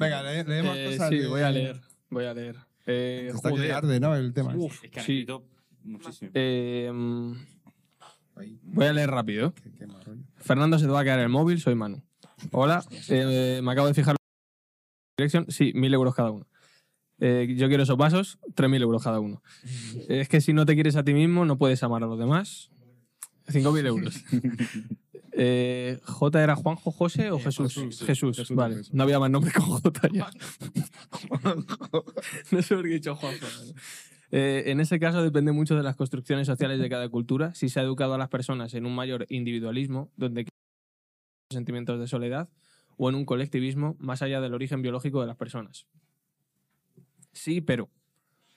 Venga, le- leemos Eh, cosas. sí, de- voy a leer. Voy a leer. Eh, Está que joder. arde, ¿no? El tema. Uf, Es que han sí. escrito muchísimo. Eh, mm, Ahí, voy a leer rápido. qué, qué mal rollo. Fernando se te va a quedar el móvil, soy Manu. Hola, eh, me acabo de fijar dirección. Sí, mil euros cada uno. Eh, yo quiero esos vasos, tres mil euros cada uno. Es que si no te quieres a ti mismo, no puedes amar a los demás. Cinco mil euros. Eh, J era Juanjo, José o Jesús? Jesús, sí. Jesús, Jesús vale. Jesús. No había más nombre con J ya. no sé por qué he dicho Juanjo. Eh, en ese caso depende mucho de las construcciones sociales de cada cultura. Si se ha educado a las personas en un mayor individualismo, donde sentimientos de soledad, o en un colectivismo más allá del origen biológico de las personas. Sí, pero.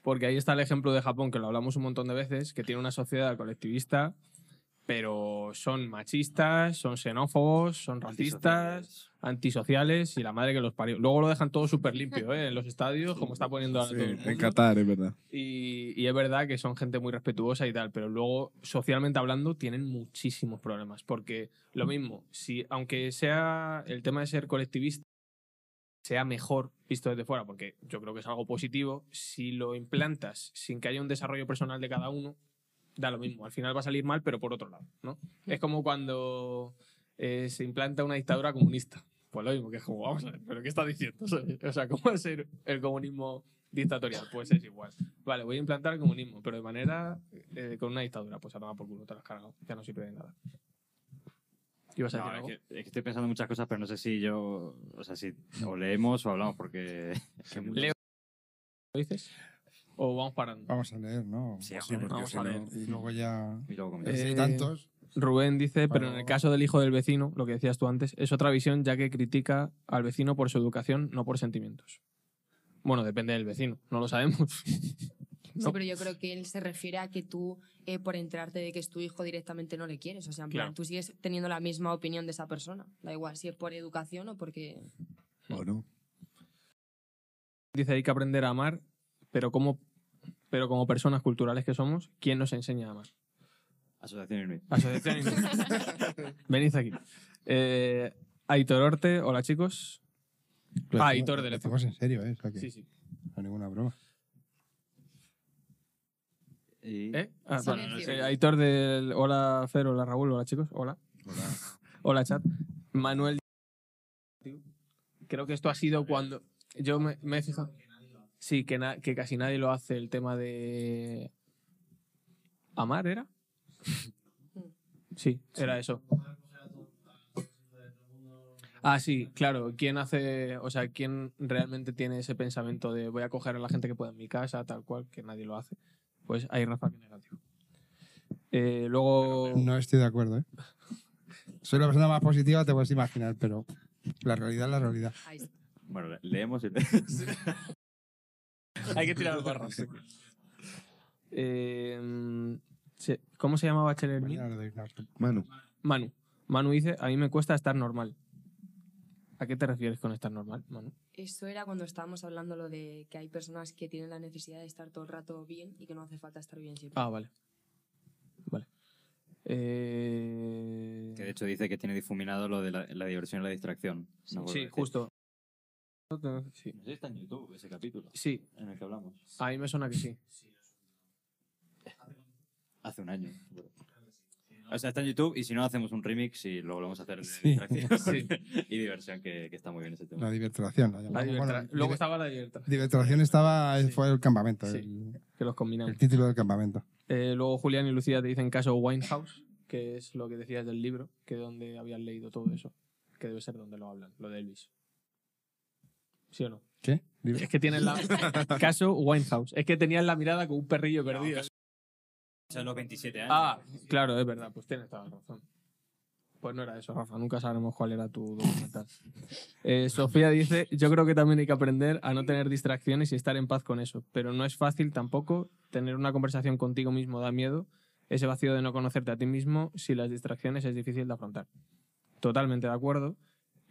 Porque ahí está el ejemplo de Japón, que lo hablamos un montón de veces, que tiene una sociedad colectivista, pero son machistas, son xenófobos, son racistas, antisociales y la madre que los parió. Luego lo dejan todo súper limpio ¿eh? en los estadios, como está poniendo ahora Sí, todo el mundo. en Qatar, es verdad. Y, y es verdad que son gente muy respetuosa y tal, pero luego, socialmente hablando, tienen muchísimos problemas. Porque lo mismo, si aunque sea el tema de ser colectivista, sea mejor visto desde fuera, porque yo creo que es algo positivo, si lo implantas sin que haya un desarrollo personal de cada uno, da lo mismo. Al final va a salir mal, pero por otro lado. ¿no? Es como cuando eh, se implanta una dictadura comunista. Pues lo mismo, que es como, vamos a ver, ¿pero qué está diciendo? O sea, ¿cómo va a ser el comunismo dictatorial? Pues es igual. Vale, voy a implantar el comunismo, pero de manera eh, con una dictadura. Pues a tomar por culo, te lo has cargado. Ya no sirve de nada. ¿Ibas a No, es, que, es que estoy pensando en muchas cosas, pero no sé si yo. O sea, si o leemos o hablamos, porque. es que muchas- Leo. ¿Lo dices? ¿O vamos parando? Vamos a leer, ¿no? Sí, Sí, porque Vamos si a no- leer. Y luego ya. Y luego Eh, tantos. Rubén dice, pero en el caso del hijo del vecino, lo que decías tú antes, es otra visión ya que critica al vecino por su educación, no por sentimientos. Bueno, depende del vecino, no lo sabemos. Sí, No. pero yo creo que él se refiere a que tú, eh, por enterarte de que es tu hijo, directamente no le quieres. O sea, en plan, Claro. tú sigues teniendo la misma opinión de esa persona. Da igual si es por educación o porque. ¿O no? Dice, hay que aprender a amar, pero como, pero como personas culturales que somos, ¿quién nos enseña a amar? Asociación Inuit. Asociación Inuit. Venid aquí. Eh, Aitor Orte, hola chicos. Lo Ah, lo del hacemos en serio, ¿eh? O sea que Sí, sí. no hay ninguna broma. Y... ¿Eh? Ah, Aitor del. Hola Fer, hola Raúl, hola chicos, hola. Hola chat. Manuel. Creo que esto ha sido cuando. Yo me, me he fijado. Sí, que, na- que casi nadie lo hace, el tema de. ¿Amar era? Sí, era eso. Ah, sí, claro. ¿Quién hace, o sea, quién realmente tiene ese pensamiento de voy a coger a la gente que pueda en mi casa, tal cual, que nadie lo hace? Pues hay Rafa que negativo. Eh, luego. No estoy de acuerdo, ¿eh? Soy la persona más positiva, te puedes imaginar, pero la realidad es la realidad. Bueno, le- leemos y Hay que tirar barras. Eh, ¿Cómo se llamaba respuesta. Manu. Manu. Manu dice, a mí me cuesta estar normal. ¿A qué te refieres con estar normal, Manu? Eso era cuando estábamos hablando lo de que hay personas que tienen la necesidad de estar todo el rato bien y que no hace falta estar bien siempre. Ah, vale. Vale. Eh, Que de hecho dice que tiene difuminado lo de la, la diversión y la distracción. No sí, justo. Sí. No sé si está en YouTube ese capítulo sí, en el que hablamos. a mí me suena que sí. Hace un año. O sea, está en YouTube y si no, hacemos un remix y lo volvemos a hacer de Sí. distracción y diversión, que, que está muy bien ese tema. La diversión. La llamamos. Luego diver- estaba la libertad, Diversión estaba, Sí. fue el campamento, Sí. el, que los combinamos. el título del campamento. Eh, luego Julián y Lucía te dicen caso Winehouse, que es lo que decías del libro, que donde habían leído todo eso, que debe ser donde lo hablan, lo de Elvis. ¿Sí o no? ¿Qué? Dime. Es que tienen la... caso Winehouse. Es que tenían la mirada con un perrillo perdido. Es los 27 años. Ah, claro, es verdad, pues tienes toda la razón. Pues no era eso, Rafa, nunca sabremos cuál era tu documental. Eh, Sofía dice, yo creo que también hay que aprender a no tener distracciones y estar en paz con eso, pero no es fácil tampoco tener una conversación contigo mismo da miedo, ese vacío de no conocerte a ti mismo, si las distracciones es difícil de afrontar. Totalmente de acuerdo,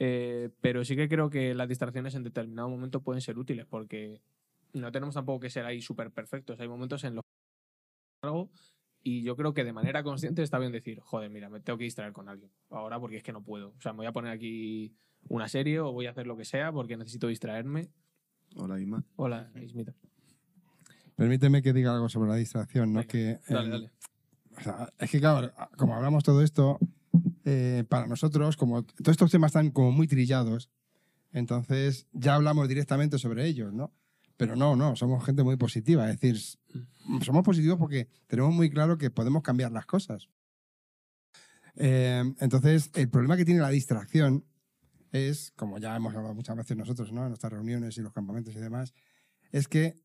eh, pero sí que creo que las distracciones en determinado momento pueden ser útiles, porque no tenemos tampoco que ser ahí súper perfectos, hay momentos en los que y yo creo que de manera consciente está bien decir, joder, mira, me tengo que distraer con alguien ahora porque es que no puedo. O sea, me voy a poner aquí una serie o voy a hacer lo que sea porque necesito distraerme. Hola, Isma. Hola, Ismita. Permíteme que diga algo sobre la distracción, ¿no? Venga, que, Dale, eh, dale. o sea, es que, claro, como hablamos todo esto, eh, para nosotros, como todos estos temas están como muy trillados, entonces ya hablamos directamente sobre ellos, ¿no? Pero no, no, somos gente muy positiva. Es decir, s- somos positivos porque tenemos muy claro que podemos cambiar las cosas. Eh, entonces, el problema que tiene la distracción es, como ya hemos hablado muchas veces nosotros, ¿no? En nuestras reuniones y los campamentos y demás, es que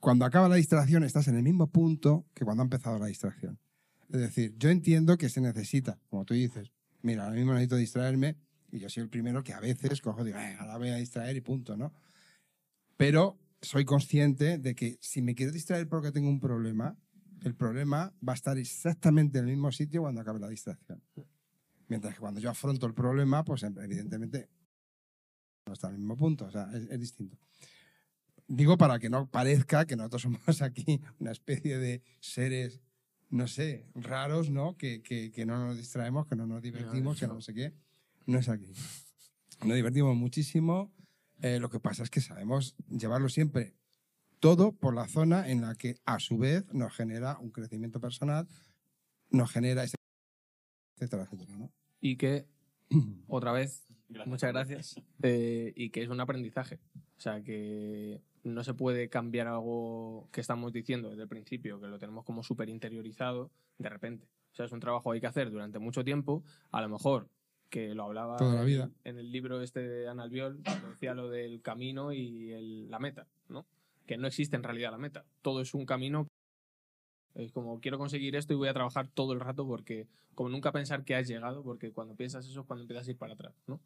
cuando acaba la distracción estás en el mismo punto que cuando ha empezado la distracción. Es decir, yo entiendo que se necesita, como tú dices, mira, ahora mismo necesito distraerme y yo soy el primero que a veces cojo y digo, "Eh, ahora voy a distraer y punto, ¿no? Pero soy consciente de que si me quiero distraer porque tengo un problema, el problema va a estar exactamente en el mismo sitio cuando acabe la distracción. Mientras que cuando yo afronto el problema, pues evidentemente no está en el mismo punto, o sea, es, es distinto. Digo para que no parezca que nosotros somos aquí una especie de seres, no sé, raros, ¿no? Que, que, que no nos distraemos, que no nos divertimos, que no sé qué. No es aquí. Nos divertimos muchísimo. eh, lo que pasa es que sabemos llevarlo siempre todo por la zona en la que a su vez nos genera un crecimiento personal, nos genera ese- etcétera, etcétera, ¿no? Y que, otra vez, muchas gracias, eh, y que es un aprendizaje. O sea, que no se puede cambiar algo que estamos diciendo desde el principio, que lo tenemos como súper interiorizado de repente. O sea, es un trabajo que hay que hacer durante mucho tiempo. A lo mejor, que lo hablaba Toda la en- vida. En, el libro este de Ana Albiol, cuando decía lo del camino y el- la meta, ¿no? Que no existe en realidad la meta. Todo es un camino es como quiero conseguir esto y voy a trabajar todo el rato porque como nunca pensar que has llegado, porque cuando piensas eso es cuando empiezas a ir para atrás, ¿no?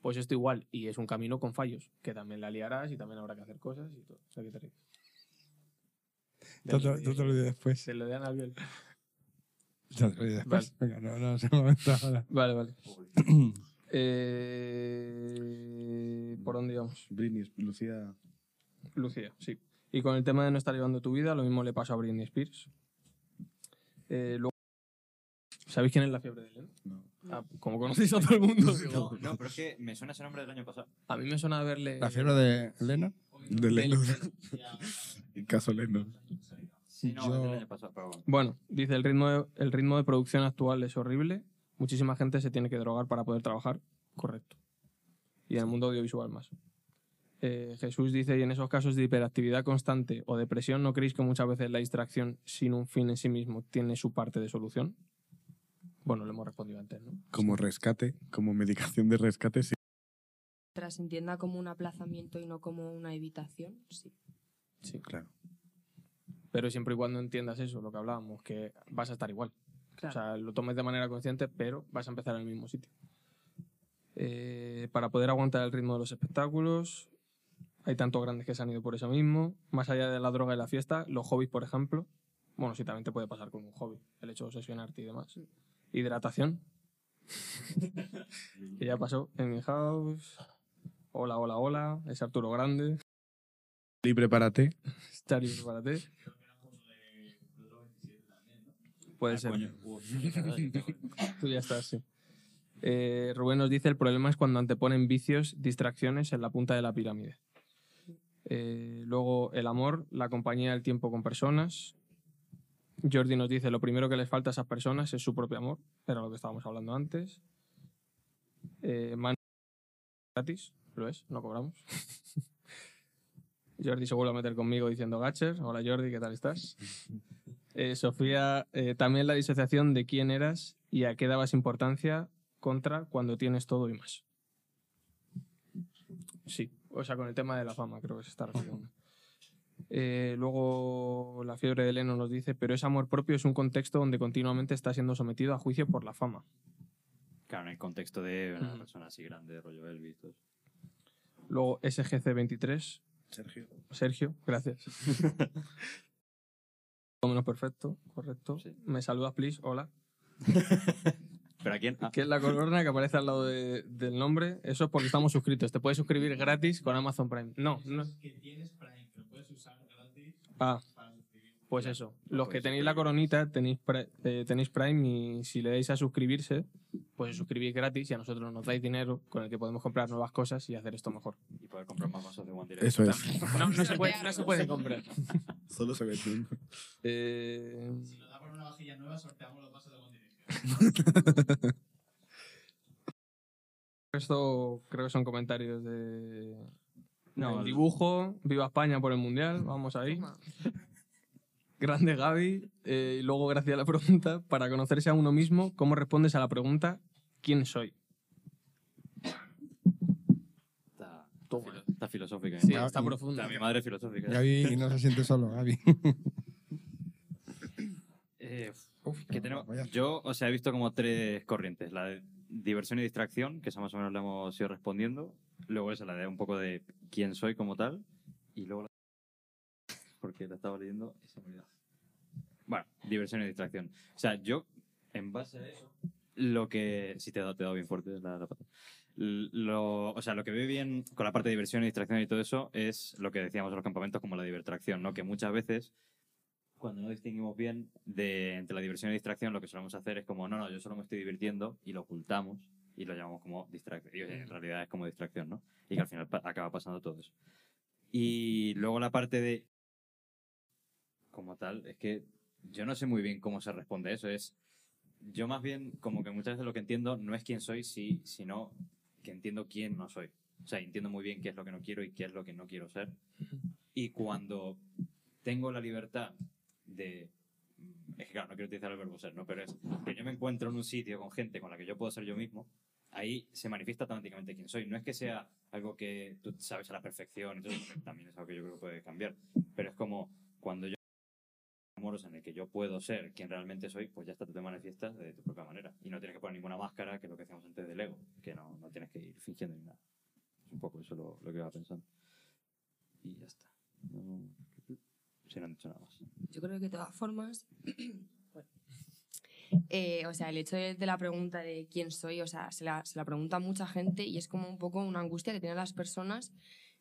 Pues esto igual, y es un camino con fallos, que también la liarás y también habrá que hacer cosas y todo. O sea, que te ríes. Tú te- lo dices después. de lo de Ana Albiol. Ya te lo dices después. Venga, no, no, es el momento ahora. Vale, vale. Eh, ¿Por dónde íbamos? Britney, Lucía. Lucía, sí. Y con el tema de no estar llevando tu vida, lo mismo le pasó a Britney Spears. Eh, luego- ¿Sabéis quién es la fiebre de Lennon? No. Ah, como conocéis a todo el mundo. No, pero es que me suena ese nombre del año pasado. A mí me suena verle. La fiebre de Lennon. De Lennon. El caso Lennon. Sí, no, Yo- año pasado, pero bueno. Bueno, dice el ritmo, de, el ritmo de producción actual es horrible. Muchísima gente se tiene que drogar para poder trabajar. Correcto. Y en el mundo audiovisual más. Eh, Jesús dice, y en esos casos de hiperactividad constante o depresión, ¿no creéis que muchas veces la distracción sin un fin en sí mismo tiene su parte de solución? Bueno, lo hemos respondido antes, ¿no? Como rescate, como medicación de rescate, sí. Mientras se entienda como un aplazamiento y no como una evitación, sí. Sí. Claro. Pero siempre y cuando entiendas eso, lo que hablábamos, que vas a estar igual. O sea, lo tomes de manera consciente, pero vas a empezar en el mismo sitio. Eh, para poder aguantar el ritmo de los espectáculos, hay tantos grandes que se han ido por eso mismo. Más allá de la droga y la fiesta, los hobbies, por ejemplo. Bueno, sí, también te puede pasar con un hobby, el hecho de obsesionarte y demás. Hidratación. que ya pasó en mi house. Hola, hola, hola. Es Arturo Grande. Y prepárate. Charlie, prepárate. Puede Ah, ser. Tú ya estás, sí. Eh, Rubén nos dice, el problema es cuando anteponen vicios, distracciones en la punta de la pirámide. Eh, luego, el amor, la compañía del tiempo con personas. Jordi nos dice, lo primero que les falta a esas personas es su propio amor. Era lo que estábamos hablando antes. Eh, Man- gratis, lo es, no cobramos. Jordi se vuelve a meter conmigo diciendo Gatcher. Hola Jordi, ¿qué tal estás? Eh, Sofía, eh, también la disociación de quién eras y a qué dabas importancia contra cuando tienes todo y más. Sí, o sea, con el tema de la fama creo que se está refiriendo. Eh, luego la fiebre de Leno nos dice, pero ese amor propio es un contexto donde continuamente está siendo sometido a juicio por la fama. Claro, en el contexto de una Ujú. persona así grande, rollo Elvis. eso. Luego SGC23, Sergio. Sergio, gracias. Todo menos perfecto, correcto. Sí. Me saludas, please, hola. ¿Pero a quién? Ah, Que es la corona que aparece al lado de- del nombre. Eso es porque estamos suscritos. Te puedes suscribir gratis con Amazon Prime. No, no. que tienes Prime, Ah, pues eso. Los que tenéis la coronita tenéis, pre- eh, tenéis Prime y si le dais a suscribirse, pues os suscribís gratis y a nosotros nos dais dinero con el que podemos comprar nuevas cosas y hacer esto mejor. y poder comprar más vasos de One Direction. Eso es. No, no se puede, no se puede comprar. Solo se ve Eh, Si nos da por una vajilla nueva, sorteamos los vasos de One Direction. esto creo que son comentarios de... No, el- dibujo, viva España por el Mundial, vamos ahí. Grande Gaby. Eh, y luego, gracias a la pregunta, para conocerse a uno mismo, ¿cómo respondes a la pregunta ¿quién soy? Está, filo- está filosófica. ¿eh? Sí, Gaby- está profunda. mi madre es filosófica. Gaby no se siente solo, Gaby. Eh, Uf, que tenemos, vaya. yo, o sea, he visto como tres corrientes. La de diversión y distracción, que esa más o menos la hemos ido respondiendo. Luego esa, la de un poco de quién soy como tal. Y luego la... Porque la estaba leyendo y se me olvidó. Bueno, diversión y distracción. O sea, yo, en base a eso, lo que... Si te he dado, te bien fuerte la, la pata. Lo, o sea, lo que veo bien con la parte de diversión y distracción y todo eso es lo que decíamos en los campamentos como la divertracción, ¿no? Que muchas veces cuando no distinguimos bien de entre la diversión y distracción, lo que solemos hacer es como, no, no, yo solo me estoy divirtiendo y lo ocultamos y lo llamamos como distracción. Y en realidad es como distracción, ¿no? Y que al final pa- acaba pasando todo eso. Y luego la parte de, como tal, es que yo no sé muy bien cómo se responde eso. Es, yo más bien, como que muchas veces lo que entiendo no es quién soy, sí, sino que entiendo quién no soy. O sea, entiendo muy bien qué es lo que no quiero y qué es lo que no quiero ser. Y cuando tengo la libertad de... Es que claro, no quiero utilizar el verbo ser, ¿no? Pero es que yo me encuentro en un sitio con gente con la que yo puedo ser yo mismo, ahí se manifiesta automáticamente quién soy. No es que sea algo que tú sabes a la perfección, porque también es algo que yo creo que puede cambiar. Pero es como cuando yo amoros en el que yo puedo ser quien realmente soy, pues ya está, tú te manifiestas de tu propia manera. Y no tienes que poner ninguna máscara, que es lo que decíamos antes del ego, que no, no tienes que ir fingiendo ni nada. Es un poco eso lo, lo que iba pensando. Y ya está. No, si no han dicho nada más. Yo creo que de todas formas, bueno, eh, o sea, el hecho de, de la pregunta de quién soy, o sea, se la, se la pregunta mucha gente y es como un poco una angustia que tienen las personas.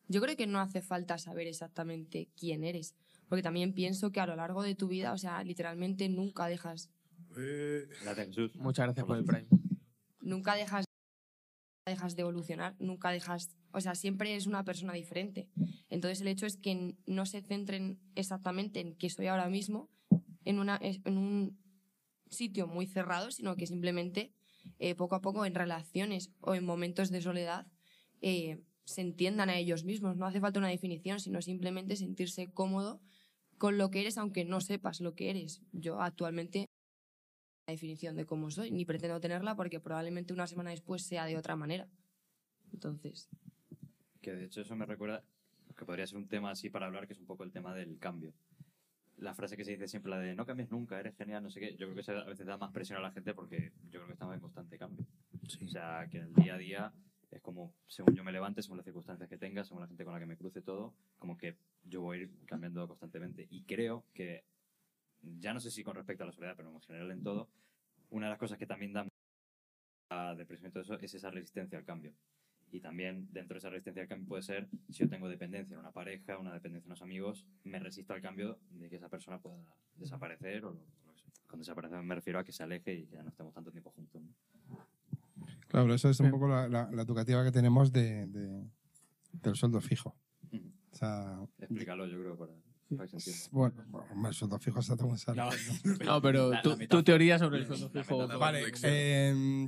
Yo creo que no hace falta saber exactamente quién eres, porque también pienso que a lo largo de tu vida, o sea, literalmente nunca dejas, Eh, Gracias, Jesús. Muchas gracias por el Prime. nunca dejas, dejas de evolucionar, nunca dejas, o sea, siempre eres una persona diferente. Entonces el hecho es que no se centren exactamente en qué soy ahora mismo, en un sitio muy cerrado, sino que simplemente eh, poco a poco en relaciones o en momentos de soledad eh, se entiendan a ellos mismos. No hace falta una definición, sino simplemente sentirse cómodo con lo que eres, aunque no sepas lo que eres. Yo actualmente la definición de cómo soy, ni pretendo tenerla porque probablemente una semana después sea de otra manera. Entonces, Que de hecho eso me recuerda que podría ser un tema así para hablar, que es un poco el tema del cambio. La frase que se dice siempre, la de no cambies nunca, eres genial, no sé qué, yo creo que eso a veces da más presión a la gente porque yo creo que estamos en constante cambio. O sea, que en el día a día es como, según yo me levante, según las circunstancias que tenga, según la gente con la que me cruce todo, como que yo voy a ir cambiando constantemente. Y creo que, ya no sé si con respecto a la soledad, pero en general en todo, una de las cosas que también da a depresión y todo eso es esa resistencia al cambio. Y también dentro de esa resistencia al cambio puede ser, si yo tengo dependencia en una pareja, una dependencia en unos amigos, me resisto al cambio de que esa persona pueda desaparecer o sea. Con desaparecer me refiero a que se aleje y que ya no estemos tanto tiempo juntos. ¿no? Claro, pero eso es un poco la, la, la educativa que tenemos de, de- del sueldo fijo. O sea, Explícalo, yo creo, para, para que se entienda. bueno, el sueldo fijo está todo. No, pero tu, tu teoría sobre el sueldo fijo. Vale, Excel.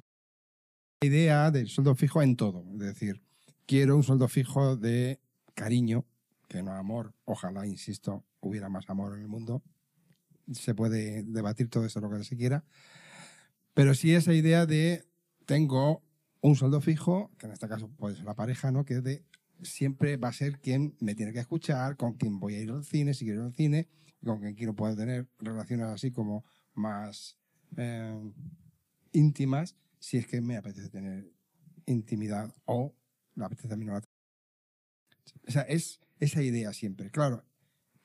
Idea del sueldo fijo en todo. Es decir, quiero un sueldo fijo de cariño, que no amor. Ojalá, insisto, hubiera más amor en el mundo. se puede debatir todo eso lo que se quiera. Pero sí esa idea de tengo un sueldo fijo, que en este caso puede ser la pareja, ¿no? Que de siempre va a ser quien me tiene que escuchar, con quien voy a ir al cine, si quiero ir al cine, con quien quiero poder tener relaciones así como más eh, íntimas, si es que me apetece tener intimidad o la apetece no la O sea, es esa idea siempre. Claro,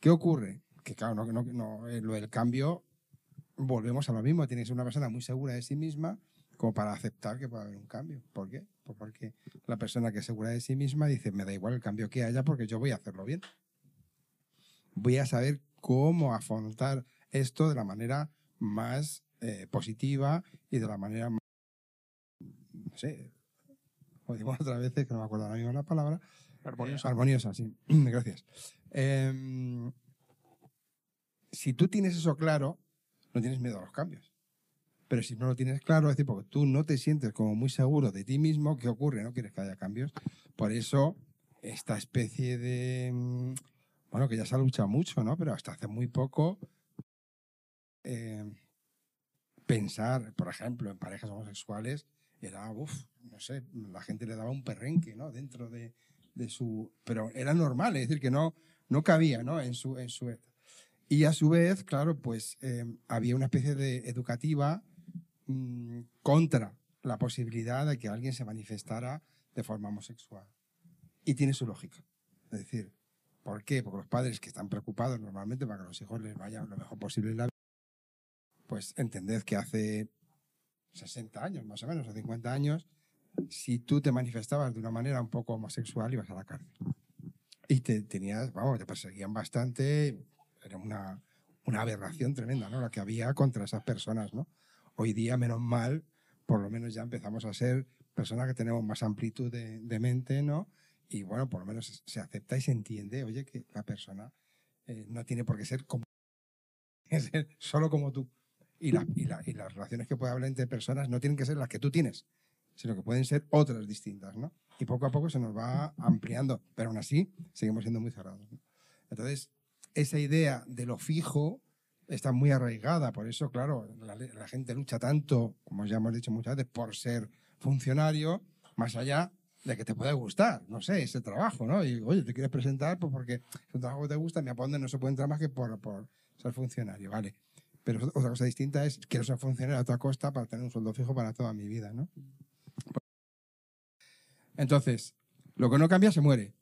¿qué ocurre? Que claro, no, no, no, eh, lo del cambio, volvemos a lo mismo, tiene que ser una persona muy segura de sí misma como para aceptar que puede haber un cambio. ¿Por qué? Pues porque la persona que es segura de sí misma dice, me da igual el cambio que haya porque yo voy a hacerlo bien. Voy a saber cómo afrontar esto de la manera más eh, positiva y de la manera más, no sé, como digo otras veces, que no me acuerdo ahora mismo la palabra, Armoniosa. eh, armoniosa, sí. Gracias. Em, si tú tienes eso claro, no tienes miedo a los cambios. Pero si no lo tienes claro, es decir, porque tú no te sientes como muy seguro de ti mismo, ¿qué ocurre? No quieres que haya cambios. Por eso, esta especie de. mm, Bueno, que ya se ha luchado mucho, ¿no? Pero hasta hace muy poco. eh, pensar, por ejemplo, en parejas homosexuales era, uff, no sé, la gente le daba un perrenque, ¿no? Dentro de, de su. Pero era normal, es decir, que no, no cabía, ¿no? En su. En su y a su vez, claro, pues eh, había una especie de educativa mm, contra la posibilidad de que alguien se manifestara de forma homosexual. Y tiene su lógica. Es decir, ¿por qué? Porque los padres que están preocupados normalmente para que los hijos les vaya lo mejor posible en la vida, pues entended que hace 60 años, más o menos, o 50 años, si tú te manifestabas de una manera un poco homosexual, ibas a la cárcel. Y te tenías, vamos, te perseguían bastante, era una, una aberración tremenda, ¿no? La que había contra esas personas, ¿no? Hoy día, menos mal, por lo menos ya empezamos a ser personas que tenemos más amplitud de, de mente, ¿no? Y bueno, por lo menos se acepta y se entiende, oye, que la persona eh, no tiene por qué ser como ser solo como tú. Y, la, y, la, y las relaciones que puede haber entre personas no tienen que ser las que tú tienes, sino que pueden ser otras distintas, ¿no? Y poco a poco se nos va ampliando, pero aún así seguimos siendo muy cerrados. ¿no? Entonces, esa idea de lo fijo está muy arraigada, por eso, claro, la, la gente lucha tanto, como ya hemos dicho muchas veces, por ser funcionario, más allá de que te puede gustar, no sé, ese trabajo, ¿no? Y, oye, te quieres presentar pues porque es un trabajo que te gusta, me aponden, no se puede entrar más que por, por ser funcionario, ¿vale? Pero otra cosa distinta es, quiero ser funcionario a toda costa para tener un sueldo fijo para toda mi vida, ¿no? Entonces, lo que no cambia se muere.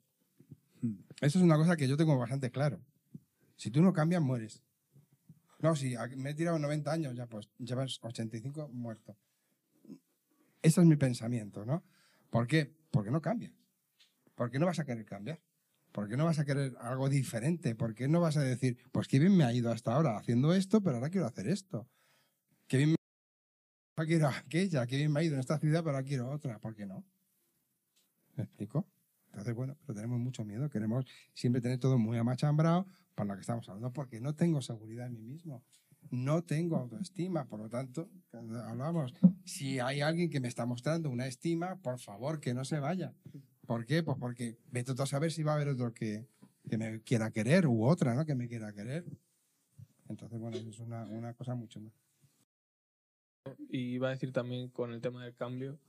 Eso es una cosa que yo tengo bastante claro. Si tú no cambias, mueres. No, si me he tirado 90 años, ya pues llevas 85 muerto. Ese es mi pensamiento, ¿no? ¿Por qué? Porque no cambias. ¿Por qué no vas a querer cambiar? ¿Por qué no vas a querer algo diferente? ¿Por qué no vas a decir, pues qué bien me ha ido hasta ahora haciendo esto, pero ahora quiero hacer esto? Qué bien me ahora quiero aquella, qué bien me ha ido en esta ciudad, pero ahora quiero otra. ¿Por qué no? ¿Me explico? Entonces, bueno, pero tenemos mucho miedo. Queremos siempre tener todo muy amachambrado para lo que estamos hablando, porque no tengo seguridad en mí mismo. No tengo autoestima, por lo tanto, hablamos, si hay alguien que me está mostrando una estima, por favor, que no se vaya. ¿Por qué? Pues porque vete a saber si va a haber otro que, que me quiera querer u otra, ¿no? Que me quiera querer. Entonces, bueno, eso es una, una cosa mucho más. Y iba a decir también con el tema del cambio,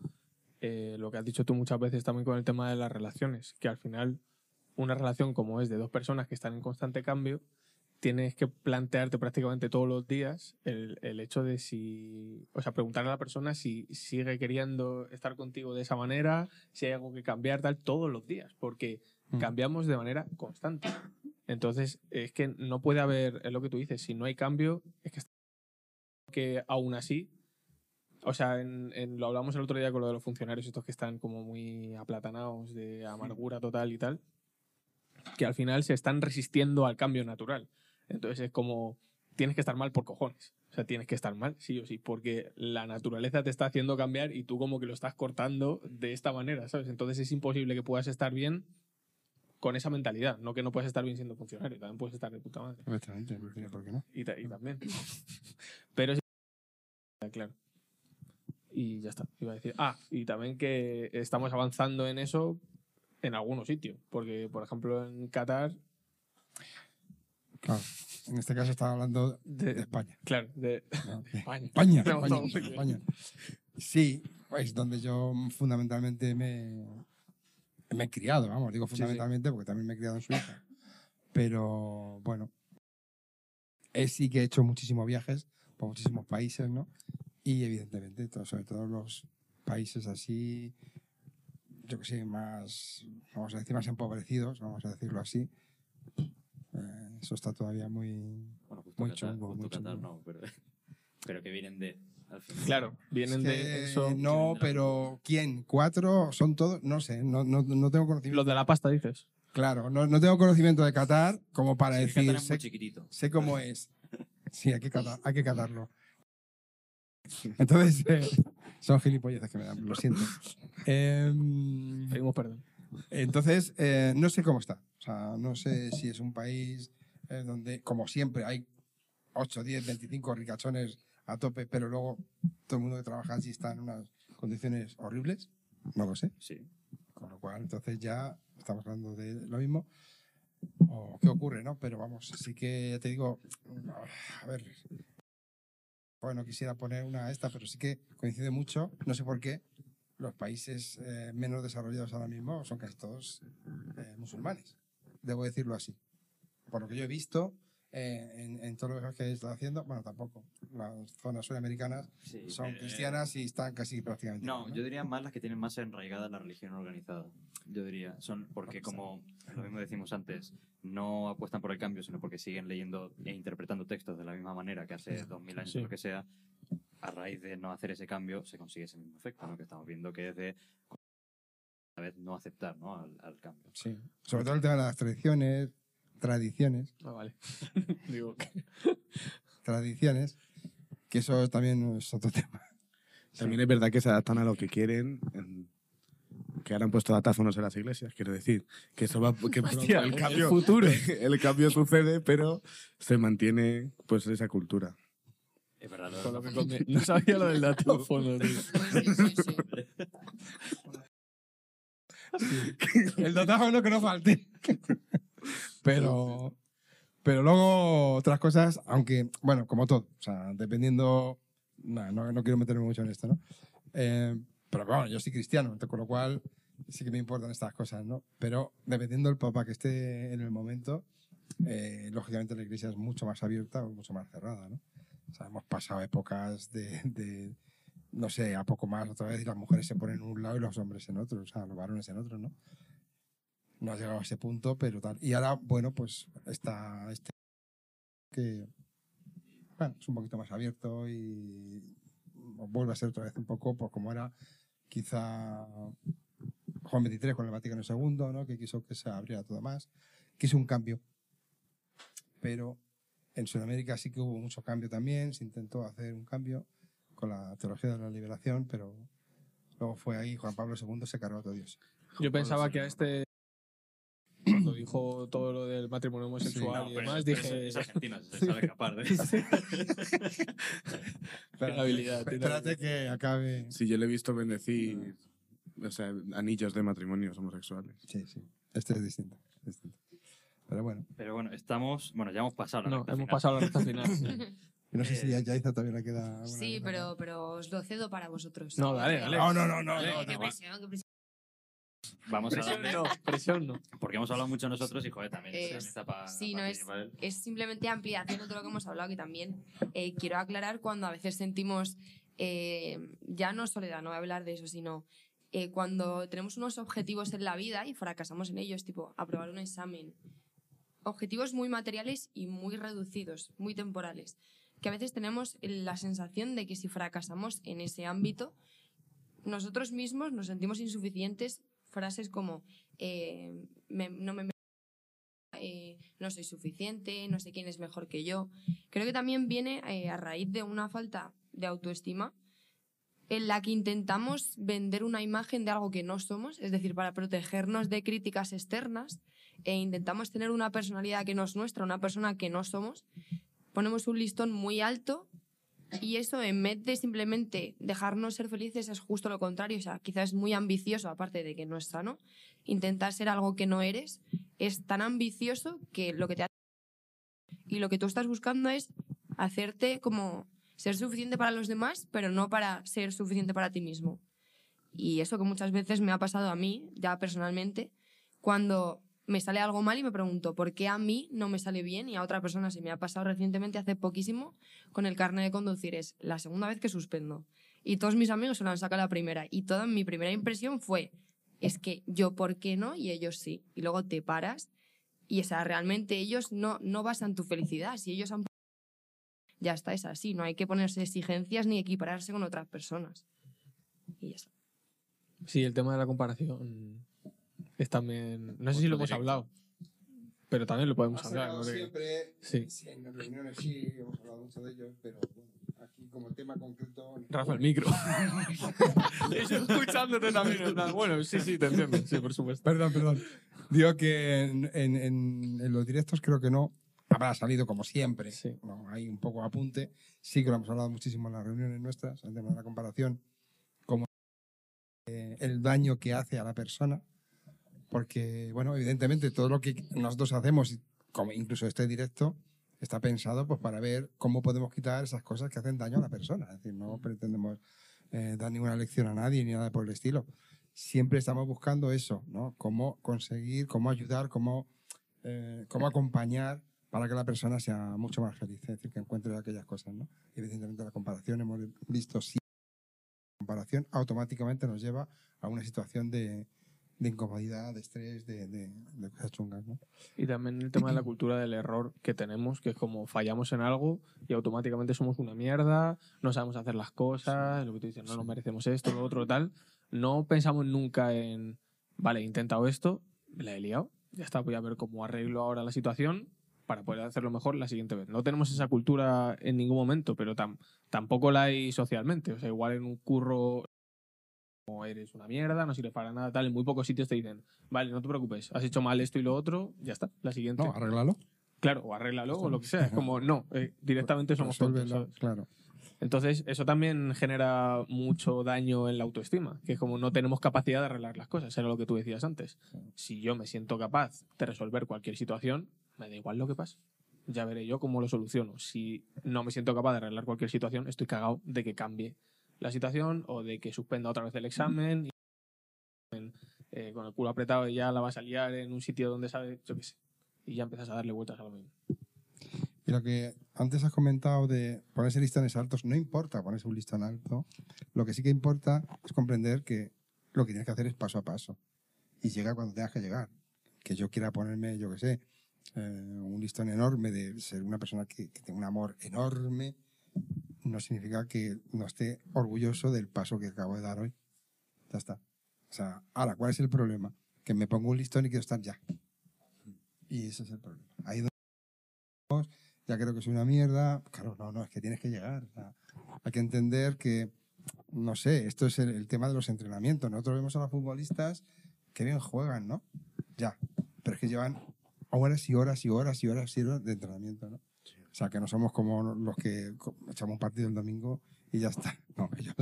eh, lo que has dicho tú muchas veces también con el tema de las relaciones, que al final una relación como es de dos personas que están en constante cambio, tienes que plantearte prácticamente todos los días el, el, hecho de si, o sea, preguntarle a la persona si sigue queriendo estar contigo de esa manera, si hay algo que cambiar, tal, todos los días, porque Mm. cambiamos de manera constante. Entonces, es que no puede haber, es lo que tú dices, si no hay cambio, es que, que aún así, o sea, en, en- lo hablamos el otro día con lo de los funcionarios, estos que están como muy aplatanados de amargura total y tal, que al final se están resistiendo al cambio natural. Entonces es como, tienes que estar mal por cojones. O sea, tienes que estar mal, sí o sí, porque la naturaleza te está haciendo cambiar y tú como que lo estás cortando de esta manera, ¿sabes? Entonces es imposible que puedas estar bien con esa mentalidad. No que no puedas estar bien siendo funcionario, también puedes estar de puta madre. Perfectamente, no tiene por qué no. Y, ta- y también. Pero es... Claro. Y ya está, iba a decir. Ah, y también que estamos avanzando en eso en algunos sitios. Porque, por ejemplo, en Qatar Claro. En este caso estaba hablando de De- España. Claro, de ¿no? De España. España, España, sí. España. Sí, es donde yo fundamentalmente me, me he criado, vamos, digo Sí, sí. fundamentalmente porque también me he criado en Suiza. Pero bueno, sí que he hecho muchísimos viajes por muchísimos países, ¿no? Y evidentemente, to- sobre todo los países así, yo que sé, más, vamos a decir, más empobrecidos, vamos a decirlo así. Eh, eso está todavía muy... Bueno, justo Muy Qatar, chungo, justo muy Qatar chungo. no, pero, pero que vienen de. Al final. Claro, vienen Es de eso. No, vienen de la pero ¿quién? ¿Cuatro? ¿Son todos? No sé, no, no, no tengo conocimiento. Los de la pasta, dices. Claro, no, no tengo conocimiento de Qatar como para Sí, decir, Qatar es muy sé, chiquitito. sé cómo es. Sí, hay que, catar, hay que catarlo. Entonces, eh, son gilipolleces que me dan, lo siento. Em, Pedimos perdón. entonces, eh, no sé cómo está. O sea, no sé si es un país eh, donde, como siempre, hay 8, 10, 25 ricachones a tope, pero luego todo el mundo que trabaja allí está en unas condiciones horribles. No lo sé. Sí. Con lo cual, entonces ya estamos hablando de lo mismo. O qué ocurre, ¿no? Pero vamos, sí que ya te digo, a ver, bueno, no quisiera poner una esta, pero sí que coincide mucho, no sé por qué, los países eh, menos desarrollados ahora mismo son casi todos eh, musulmanes, debo decirlo así. Por lo que yo he visto eh, en, en todo lo que está haciendo, bueno, tampoco, las zonas sudamericanas Sí, son eh, cristianas y están casi prácticamente... No, igual, yo diría más las que tienen más enraigada la religión organizada. Yo diría, son porque como lo mismo decimos antes, no apuestan por el cambio, sino porque siguen leyendo e interpretando textos de la misma manera que hace dos mil años Sí. o lo que sea. A raíz de no hacer ese cambio se consigue ese mismo efecto, ¿no? Que estamos viendo que es de a vez no aceptar, ¿no? Al, al cambio. Sí. Sobre todo el tema de las tradiciones, tradiciones, Ah, vale. Digo, tradiciones, que eso también es otro tema. También es verdad que se adaptan a lo que quieren. en- que ahora han puesto datáfonos en las iglesias, quiero decir. Que eso va. Que Hostia, el el cambio. futuro. el cambio sucede, pero se mantiene pues esa cultura. Es verdad, lo que. No sabía lo del datófono, tío. Sí, sí, sí. El datáfono que no falte. Pero, pero luego otras cosas, aunque, bueno, como todo, o sea, dependiendo, nah, no, no quiero meterme mucho en esto, ¿no? Eh, pero bueno, yo soy cristiano, con lo cual sí que me importan estas cosas, ¿no? Pero dependiendo del papa que esté en el momento, eh, lógicamente la iglesia es mucho más abierta o mucho más cerrada, ¿no? O sea, hemos pasado épocas de, de, no sé, a poco más otra vez y las mujeres se ponen en un lado y los hombres en otro, o sea, los varones en otro, ¿no? No ha llegado a ese punto, pero tal. Y ahora, bueno, pues está este que, es un poquito más abierto y vuelve a ser otra vez un poco pues, como era quizá Juan 23 con el Vaticano II, ¿no? Que quiso que se abriera todo más. Quiso un cambio. Pero en Sudamérica sí que hubo mucho cambio también, se intentó hacer un cambio con la teología de la liberación, pero luego fue ahí Juan Pablo II se cargó a todo Dios. Yo pensaba que a este. Dijo todo lo del matrimonio homosexual No, y pero demás, es- pero dije. Es, es argentino, se sabe escapar de Qué habilidad. Espérate que acabe. Si yo le he visto bendecir o sea, anillos de matrimonios homosexuales. Sí, sí. Este es distinto. es distinto. Pero bueno, Pero bueno, estamos. Bueno, ya hemos pasado la No, hemos final. pasado a la recta final. sí. yo no sé si Eh, a Yaiza todavía le queda. Sí, pero, pero os lo cedo para vosotros. No, dale, dale. No, no, no, no. No, qué no. presión, qué presión. Vamos a darle. no, presión no. Porque hemos hablado mucho nosotros y, joder, también necesita para. sí, no es- Es simplemente ampliación de todo lo que hemos hablado, que también eh, quiero aclarar cuando a veces sentimos, eh, ya no soledad, no voy a hablar de eso, sino eh, cuando tenemos unos objetivos en la vida y fracasamos en ellos, tipo aprobar un examen. Objetivos muy materiales y muy reducidos, muy temporales. Que a veces tenemos la sensación de que si fracasamos en ese ámbito, nosotros mismos nos sentimos insuficientes. Frases como, eh, me- no me eh, no soy suficiente, no sé quién es mejor que yo. Creo que también viene eh, a raíz de una falta de autoestima en la que intentamos vender una imagen de algo que no somos, es decir, para protegernos de críticas externas, e intentamos tener una personalidad que no es nuestra, una persona que no somos. Ponemos un listón muy alto y eso en vez de simplemente dejarnos ser felices es justo lo contrario, o sea, quizás es muy ambicioso, aparte de que no es sano, intentar ser algo que no eres es tan ambicioso que lo que te hace Y lo que tú estás buscando es hacerte como ser suficiente para los demás, pero no para ser suficiente para ti mismo. Y eso que muchas veces me ha pasado a mí, ya personalmente, cuando me sale algo mal y me pregunto por qué a mí no me sale bien y a otra persona se me ha pasado recientemente hace poquísimo con el carnet de conducir. Es la segunda vez que suspendo. Y todos mis amigos se lo han sacado la primera. Y toda mi primera impresión fue, es que yo por qué no y ellos sí. Y luego te paras y o realmente ellos no, no basan tu felicidad. Si ellos han... Ya está, es así. No hay que ponerse exigencias ni equipararse con otras personas. Y ya. Sí, el tema de la comparación es también. No sé si lo hemos hablado, pero también lo podemos hablar. ¿no? Siempre, Sí. sí, en las reuniones sí, hemos hablado mucho de ellos, pero bueno, aquí como tema concreto... Rafa, el micro. Estoy escuchándote también. Bueno, sí, sí, te entiendo. Sí, por supuesto. Perdón, perdón. Digo que en, en- en- los directos creo que no habrá salido como siempre. Sí. Hay un poco apunte. Sí que lo hemos hablado muchísimo en las reuniones nuestras, el tema de la comparación, como eh, el daño que hace a la persona. Porque, bueno, evidentemente todo lo que nosotros hacemos, como incluso este directo, está pensado pues, para ver cómo podemos quitar esas cosas que hacen daño a la persona. Es decir, no pretendemos eh, dar ninguna lección a nadie ni nada por el estilo. Siempre estamos buscando eso, ¿no? Cómo conseguir, cómo ayudar, cómo, eh, cómo acompañar para que la persona sea mucho más feliz, es decir, que encuentre aquellas cosas, ¿no? Evidentemente la comparación, hemos visto si la comparación automáticamente nos lleva a una situación de, de incomodidad, de estrés, de, de- de cosas chungas, ¿no? Y también el tema de la cultura del error que tenemos, que es como fallamos en algo y automáticamente somos una mierda, no sabemos hacer las cosas, lo que tú dices, no nos merecemos esto, lo otro, tal. No pensamos nunca en, vale, he intentado esto, la he liado, ya está, voy a ver cómo arreglo ahora la situación para poder hacerlo mejor la siguiente vez. No tenemos esa cultura en ningún momento, pero tam- tampoco la hay socialmente. O sea, igual en un curro como eres una mierda, no sirve para nada, tal. En muy pocos sitios te dicen, vale, no te preocupes, has hecho mal esto y lo otro, ya está, la siguiente. No, arréglalo. Claro, o arréglalo o lo que sea. Es como, no, eh, directamente somos tontos. Claro. Entonces, eso también genera mucho daño en la autoestima, que es como no tenemos capacidad de arreglar las cosas, era lo que tú decías antes. Si yo me siento capaz de resolver cualquier situación, me da igual lo que pase. Ya veré yo cómo lo soluciono. Si no me siento capaz de arreglar cualquier situación, estoy cagado de que cambie la situación o de que suspenda otra vez el examen y, eh, con el culo apretado y ya la vas a liar en un sitio donde sabes, yo qué sé, y ya empiezas a darle vueltas a lo mismo. Y lo que antes has comentado de ponerse listones altos, no importa ponerse un listón alto. Lo que sí que importa es comprender que lo que tienes que hacer es paso a paso. Y llega cuando tengas que llegar. Que yo quiera ponerme, yo qué sé, eh, un listón enorme de ser una persona que, que tenga un amor enorme, no significa que no esté orgulloso del paso que acabo de dar hoy. Ya está. O sea, ahora, ¿cuál es el problema? Que me pongo un listón y quiero estar ya. Y ese es el problema. Ahí donde ya creo que soy una mierda. Claro, no, no, es que tienes que llegar. hay que entender que, no sé, esto es el, el tema de los entrenamientos. Nosotros vemos a los futbolistas que bien juegan, ¿no? Ya, pero es que llevan horas y horas y horas y horas y horas de entrenamiento, ¿no? O sea, que no somos como los que echamos un partido el domingo y ya está. No, ellos-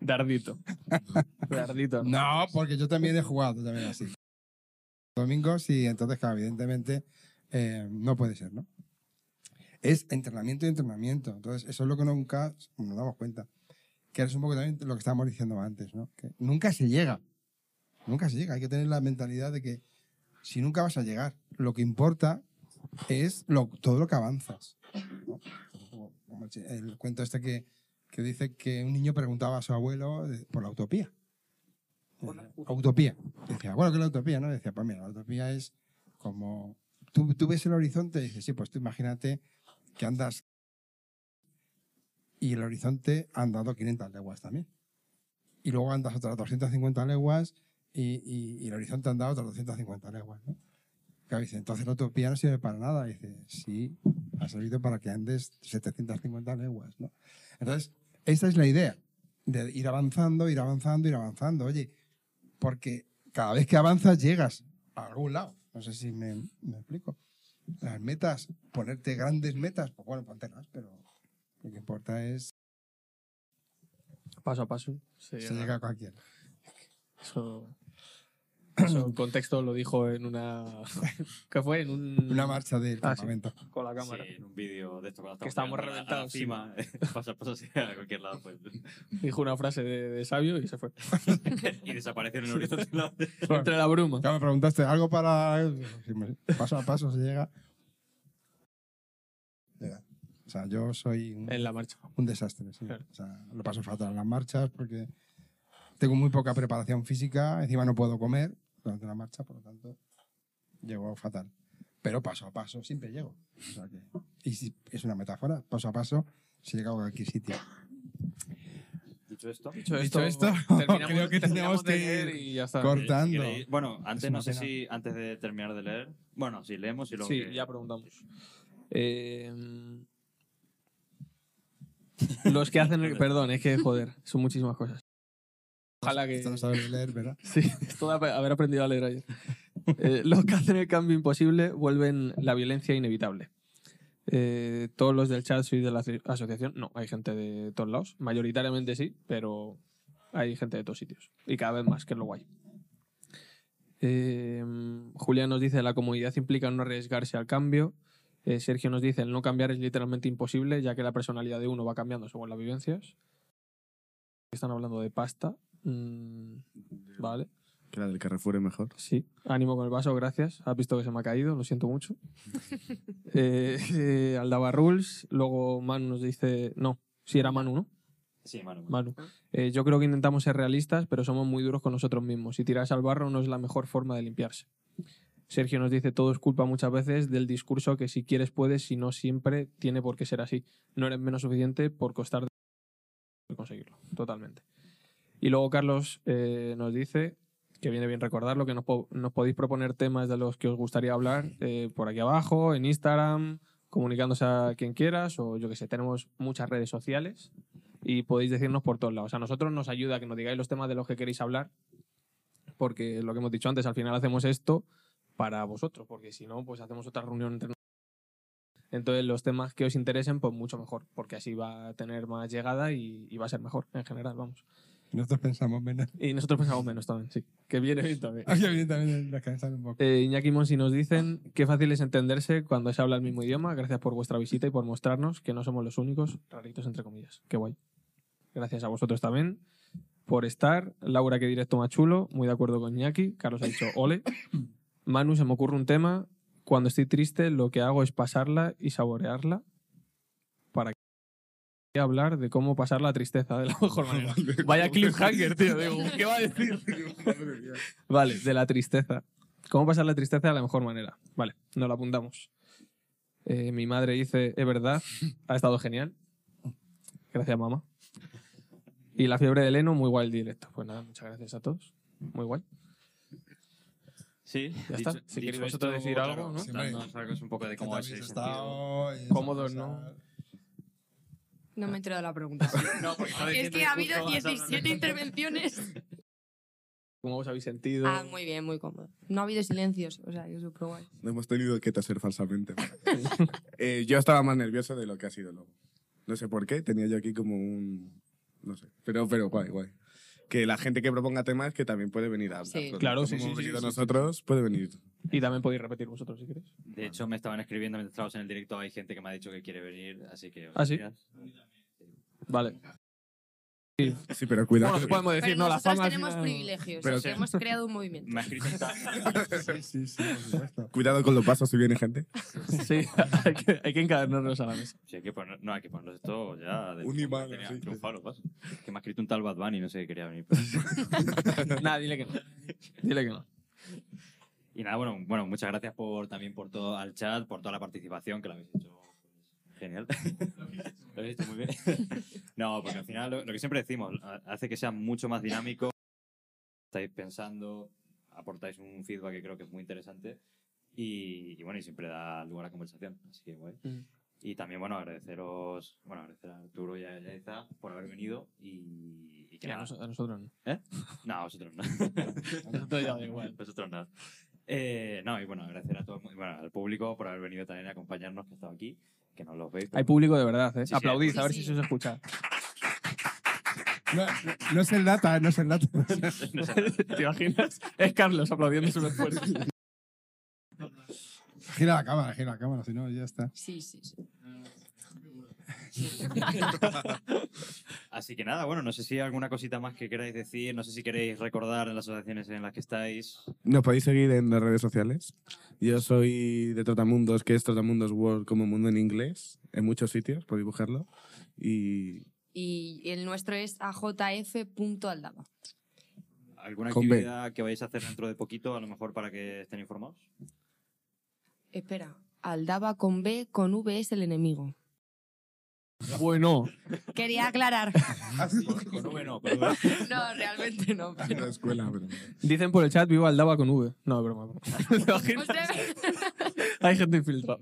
Dardito. Dardito. no, porque yo también he jugado también así. Domingo sí, entonces, claro, evidentemente eh, no puede ser, ¿no? Es entrenamiento y entrenamiento. Entonces, eso es lo que nunca nos damos cuenta. Que es un poco también lo que estábamos diciendo antes, ¿no? Que nunca se llega. Nunca se llega. Hay que tener la mentalidad de que si nunca vas a llegar, lo que importa es lo, todo lo que avanzas. ¿no? Como- como el, cuento este que, que dice que un niño preguntaba a su abuelo por la utopía. Utopía. Decía, bueno, ¿qué es la utopía? ¿no? Decía, pues mira, la utopía es como... Tú, tú ves el horizonte y dices, sí, pues tú imagínate que andas y el horizonte ha andado 500 leguas también. Y luego andas otras 250 leguas y, y- y el horizonte ha andado otras 250 leguas. ¿no? Claro, dice, entonces la utopía no sirve para nada. Y dice, sí, ha servido para que andes 750 leguas. ¿no? Entonces, esa es la idea, de ir avanzando, ir avanzando, ir avanzando. Oye, porque cada vez que avanzas llegas a algún lado. No sé si me, me explico. Las metas, ponerte grandes metas, pues bueno, pontelas, pero lo que importa es Paso a paso. se se llega. llega a cualquiera. Eso Eso, en contexto lo dijo en una. ¿Qué fue? En un. Una marcha del Ah, sí. campamento. Con la cámara. Sí, en un vídeo de esto Que estábamos reventados, sí. cima, paso a paso sí, a cualquier lado. Pues. Dijo una frase de, de sabio y se fue. y desapareció en el horizonte. Entre la bruma. Ya me preguntaste, ¿algo para...? Sí, Paso a paso se llega. Llega. O sea, yo soy un, En la marcha. un desastre. sí. Claro. O sea, lo paso fatal en las marchas porque tengo muy poca preparación física, encima no puedo comer durante una marcha, por lo tanto, llego fatal. Pero paso a paso siempre llego. O sea que, y si es una metáfora, paso a paso se llega a cualquier sitio. Dicho esto, Dicho Dicho esto, terminamos- creo que tenemos que leer ir y ya está. corta. Cortando. si queréis- bueno, antes Es no sé pena. si antes de terminar de leer. Bueno, si leemos y luego. Sí, que- ya preguntamos. Eh, los que hacen el. Perdón, es que, joder, son muchísimas cosas. Ojalá que. Esto no sabes leer, ¿verdad? Sí, esto de haber aprendido a leer ayer. Eh, los que hacen el cambio imposible vuelven la violencia inevitable. Eh, todos los del chat sois de la aso- asociación. No, hay gente de todos lados. Mayoritariamente sí, pero hay gente de todos sitios. Y cada vez más, que es lo guay. Eh, Julián nos dice la comodidad implica no arriesgarse al cambio. Eh, Sergio nos dice el no cambiar es literalmente imposible, ya que la personalidad de uno va cambiando según las vivencias. Están hablando de pasta. Mm, vale. Que la del Carrefour es mejor. Sí, ánimo con el vaso, gracias. Has visto que se me ha caído, lo siento mucho. eh, eh, Aldaba Rules, luego Manu nos dice. No, sí era Manu, ¿no? Sí, Manu. Manu. Eh, yo creo que intentamos ser realistas, pero somos muy duros con nosotros mismos. Y tirarse al barro no es la mejor forma de limpiarse. Sergio nos dice: todo es culpa muchas veces del discurso que si quieres puedes, si no siempre tiene por qué ser así. No eres menos suficiente por costar de conseguirlo. Totalmente. Y luego Carlos eh, nos dice que viene bien recordarlo, que nos, po- nos podéis proponer temas de los que os gustaría hablar eh, por aquí abajo, en Instagram, comunicándose a quien quieras, o yo que sé, tenemos muchas redes sociales y podéis decirnos por todos lados. A nosotros nos ayuda que nos digáis los temas de los que queréis hablar, porque lo que hemos dicho antes, al final hacemos esto para vosotros, porque si no, pues hacemos otra reunión entre nosotros. Entonces, los temas que os interesen, pues mucho mejor, porque así va a tener más llegada y va a ser mejor en general, vamos. Nosotros pensamos menos. Y nosotros pensamos menos también, sí. Que viene bien también. Aquí viene también descansar un poco. Eh, Iñaki Monsi nos dicen qué fácil es entenderse cuando se habla el mismo idioma. Gracias por vuestra visita y por mostrarnos que no somos los únicos, raritos entre comillas. Qué guay. Gracias a vosotros también por estar. Laura, que directo más chulo. Muy de acuerdo con Iñaki. Carlos ha dicho ole. Manu, se me ocurre un tema. Cuando estoy triste, lo que hago es pasarla y saborearla que hablar de cómo pasar la tristeza de la mejor manera. Vaya cliffhanger, tío. Digo, ¿qué va a decir? Vale, de la tristeza. ¿Cómo pasar la tristeza de la mejor manera? Vale, nos lo apuntamos. Eh, mi madre dice, es verdad, ha estado genial. Gracias, mamá. Y la fiebre de Leno, muy guay el directo. Pues nada, muchas gracias a todos. Muy guay. Sí, Ya está. Si queréis vosotros decir algo, ¿no? Sí, hombre. Dándonos un poco de cómo ¿Qué habéis tal habéis sentido. estado? Cómodos, ¿no? No me he enterado de la pregunta. No, estaba es que ha habido vas a hablar de 17 esto. intervenciones. ¿Cómo os habéis sentido? Ah, muy bien, muy cómodo. No ha habido silencios, o sea, que es súper guay. No hemos tenido que toser falsamente. Eh, yo estaba más nervioso de lo que ha sido luego. No sé por qué, tenía yo aquí como un... No sé, pero, pero guay, guay. Que la gente que proponga temas que también puede venir a hablar. Sí. Como Claro, sí, hemos sí, sí, venido sí, sí. nosotros, puede venir. Y también podéis repetir vosotros si queréis. De hecho, me estaban escribiendo mientras estábamos en el directo. Hay gente que me ha dicho que quiere venir, así que. ¿Ah, sí? Vale. Sí, pero cuidado. Bueno, ¿qué podemos decir? Pero no, la nosotros fama tenemos final- privilegios, Pero porque sí. hemos creado un movimiento. Me ha escrito un tal- Sí. Cuidado con los pasos si viene gente. Sí, hay que, hay que encadenarnos a la mesa. Sí, hay que poner, no, hay que ponernos esto ya. De Un imán, sí. triunfar. Que me ha escrito un tal Bad Bunny no sé qué quería venir. pero- Nada, dile que no. Dile que no. Y nada, bueno, bueno, muchas gracias por, también por todo al chat, por toda la participación que lo habéis hecho. Genial. lo habéis hecho muy bien. no, porque al final lo, lo que siempre decimos, ha- hace que sea mucho más dinámico. Estáis pensando, aportáis un feedback que creo que es muy interesante. Y, y bueno, y siempre da lugar a conversación. Así que guay. Mm. Y también, bueno, agradeceros, bueno, agradecer a Arturo y a Yaiza por haber venido y, y que Y a, nada. nos- a nosotros no. No, a vosotros no. A nosotros ya da igual. Vosotros no. Eh, no, y bueno, agradecer a todo el mu- bueno, al público por haber venido también a acompañarnos, que ha estado aquí, que no los veis. pero- Hay público de verdad, ¿eh? Sí, sí, Aplaudid, a ver si se os escucha. No, no es el data, no es el data. ¿Te imaginas? Es Carlos aplaudiendo su esfuerzo. Gira la cámara, gira la cámara, si no, ya está. Sí, sí, sí. Así que nada, bueno, no sé si hay alguna cosita más que queráis decir, no sé si queréis recordar en las asociaciones en las que estáis. Nos podéis seguir en las redes sociales. Yo soy de Trotamundos, que es Trotamundos World como mundo en inglés, en muchos sitios, podéis buscarlo. Y Y el nuestro es ajf.aldaba. ¿Alguna Con B. actividad que vais a hacer dentro de poquito, a lo mejor para que estén informados? Espera, Aldaba con B, con V es el enemigo. Bueno, Quería aclarar. Con V no, con V. No, realmente no. la Pero... escuela, pero... dicen por el chat, viva Aldaba con V. No, es broma. ¿Te imaginas? Ostras. Hay gente infiltrada.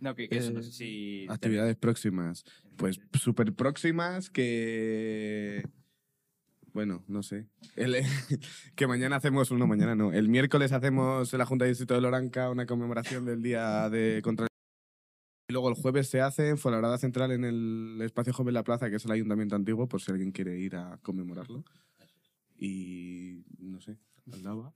No, que, que eso, no Eh, sé si... Actividades próximas. Pues súper próximas que... Bueno, no sé. El- que mañana hacemos, no, mañana no. El miércoles hacemos en la Junta de Distrito de Loranca una conmemoración del Día de contra y luego el jueves se hace en Fuenlabrada Central en el espacio Joven La Plaza, que es el ayuntamiento antiguo, por si alguien quiere ir a conmemorarlo. Y no sé, Aldaba.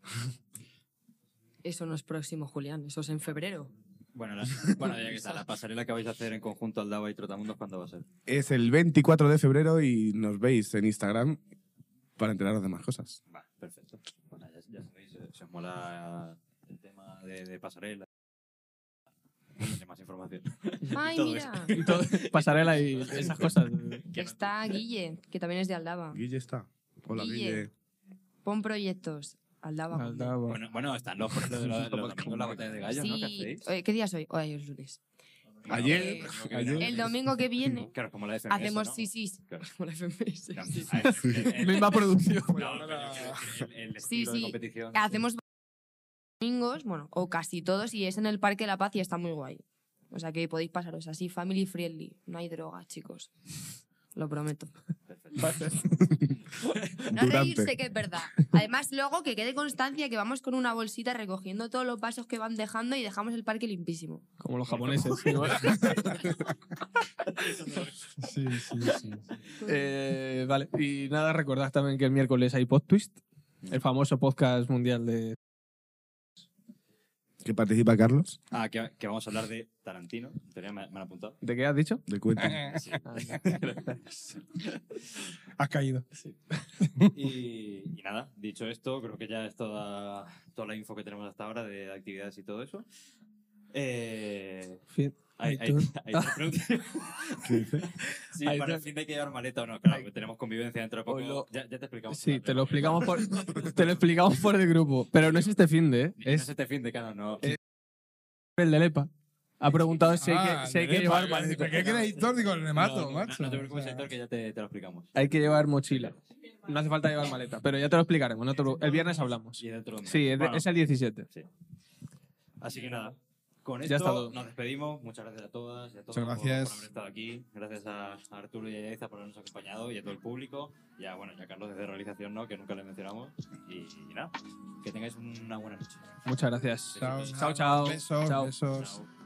Eso no es próximo, Julián. Eso es en febrero. Bueno, la, bueno, ya que está, la pasarela que vais a hacer en conjunto Aldaba y Trotamundos, ¿cuándo va a ser? Es el 24 de febrero y nos veis en Instagram para enteraros de más cosas. Va, perfecto. Bueno, ya, ya sabéis, eh, si os mola el tema de, de pasarela. Tiene más información. Ay, Todo mira. Y todo- pasarela y esas cosas. Está Guille, que también es de Aldaba. Guille está. Hola, Guille. Guille. Pon proyectos. Aldaba. Bueno, bueno, están los, los, los, los domingos la botella de gallos, ¿no? ¿Qué Sí. hacéis? ¿Qué día es hoy? Hoy es lunes. Ayer, Eh, ayer. El domingo que viene Claro, como la FMS, hacemos ¿no? sí, sí. Claro. Como la FMS. Sí. Misma producción. no, pero el, el Sí, estilo de sí. competición. Hacemos domingos, bueno, o casi todos, y es en el Parque de la Paz y está muy guay. O sea que podéis pasaros así, family friendly. No hay drogas, chicos. Lo prometo. No reírse, que es verdad. Además, luego que quede constancia que vamos con una bolsita recogiendo todos los vasos que van dejando y dejamos el parque limpísimo. Como los japoneses. ¿sí? Sí, sí, sí. Eh, vale, y nada, recordad también que el miércoles hay Pod Twist, el famoso podcast mundial de. Que participa Carlos, Ah, que, que vamos a hablar de Tarantino. En teoría me, me han apuntado. ¿De qué has dicho? de cuento. Has caído. Y, y nada, dicho esto, creo que ya es toda, toda la info que tenemos hasta ahora de actividades y todo eso. Eh, Fin. Hay, hay, hay. ¿Qué dice? Sí, para el fin de que llevar maleta o no. Claro, que tenemos convivencia dentro de poco. Lo- Ya, ya te explicamos. Sí, te lo explicamos por, te lo explicamos por el grupo, pero no es este fin de, ¿eh? No es es este fin de cara, no. El de Lepa. Ha preguntado si hay Ah, que, si hay que Lepa, llevar ¿Qué maleta. qué creéis, Tor? Digo, le mato, No, no, macho. No te preocupes, Aitor, que ya te, te lo explicamos. Hay que llevar mochila. No hace falta llevar maleta, pero ya te lo explicaremos. no te preocupes. el viernes hablamos. Y. Sí, es, Bueno, es el 17. sí. Así que nada. Con Ya esto está todo. nos despedimos. Muchas gracias a todas y a todos Muchas por- gracias. por, haber estado aquí. Gracias a Arturo y a Yaiza por habernos acompañado y a todo el público. Y a, bueno, y a Carlos desde realización, ¿no? que nunca le mencionamos. Y, y nada, que tengáis una buena noche. Muchas gracias. Chao, Chao, chao. Besos, Chao. besos. Chao.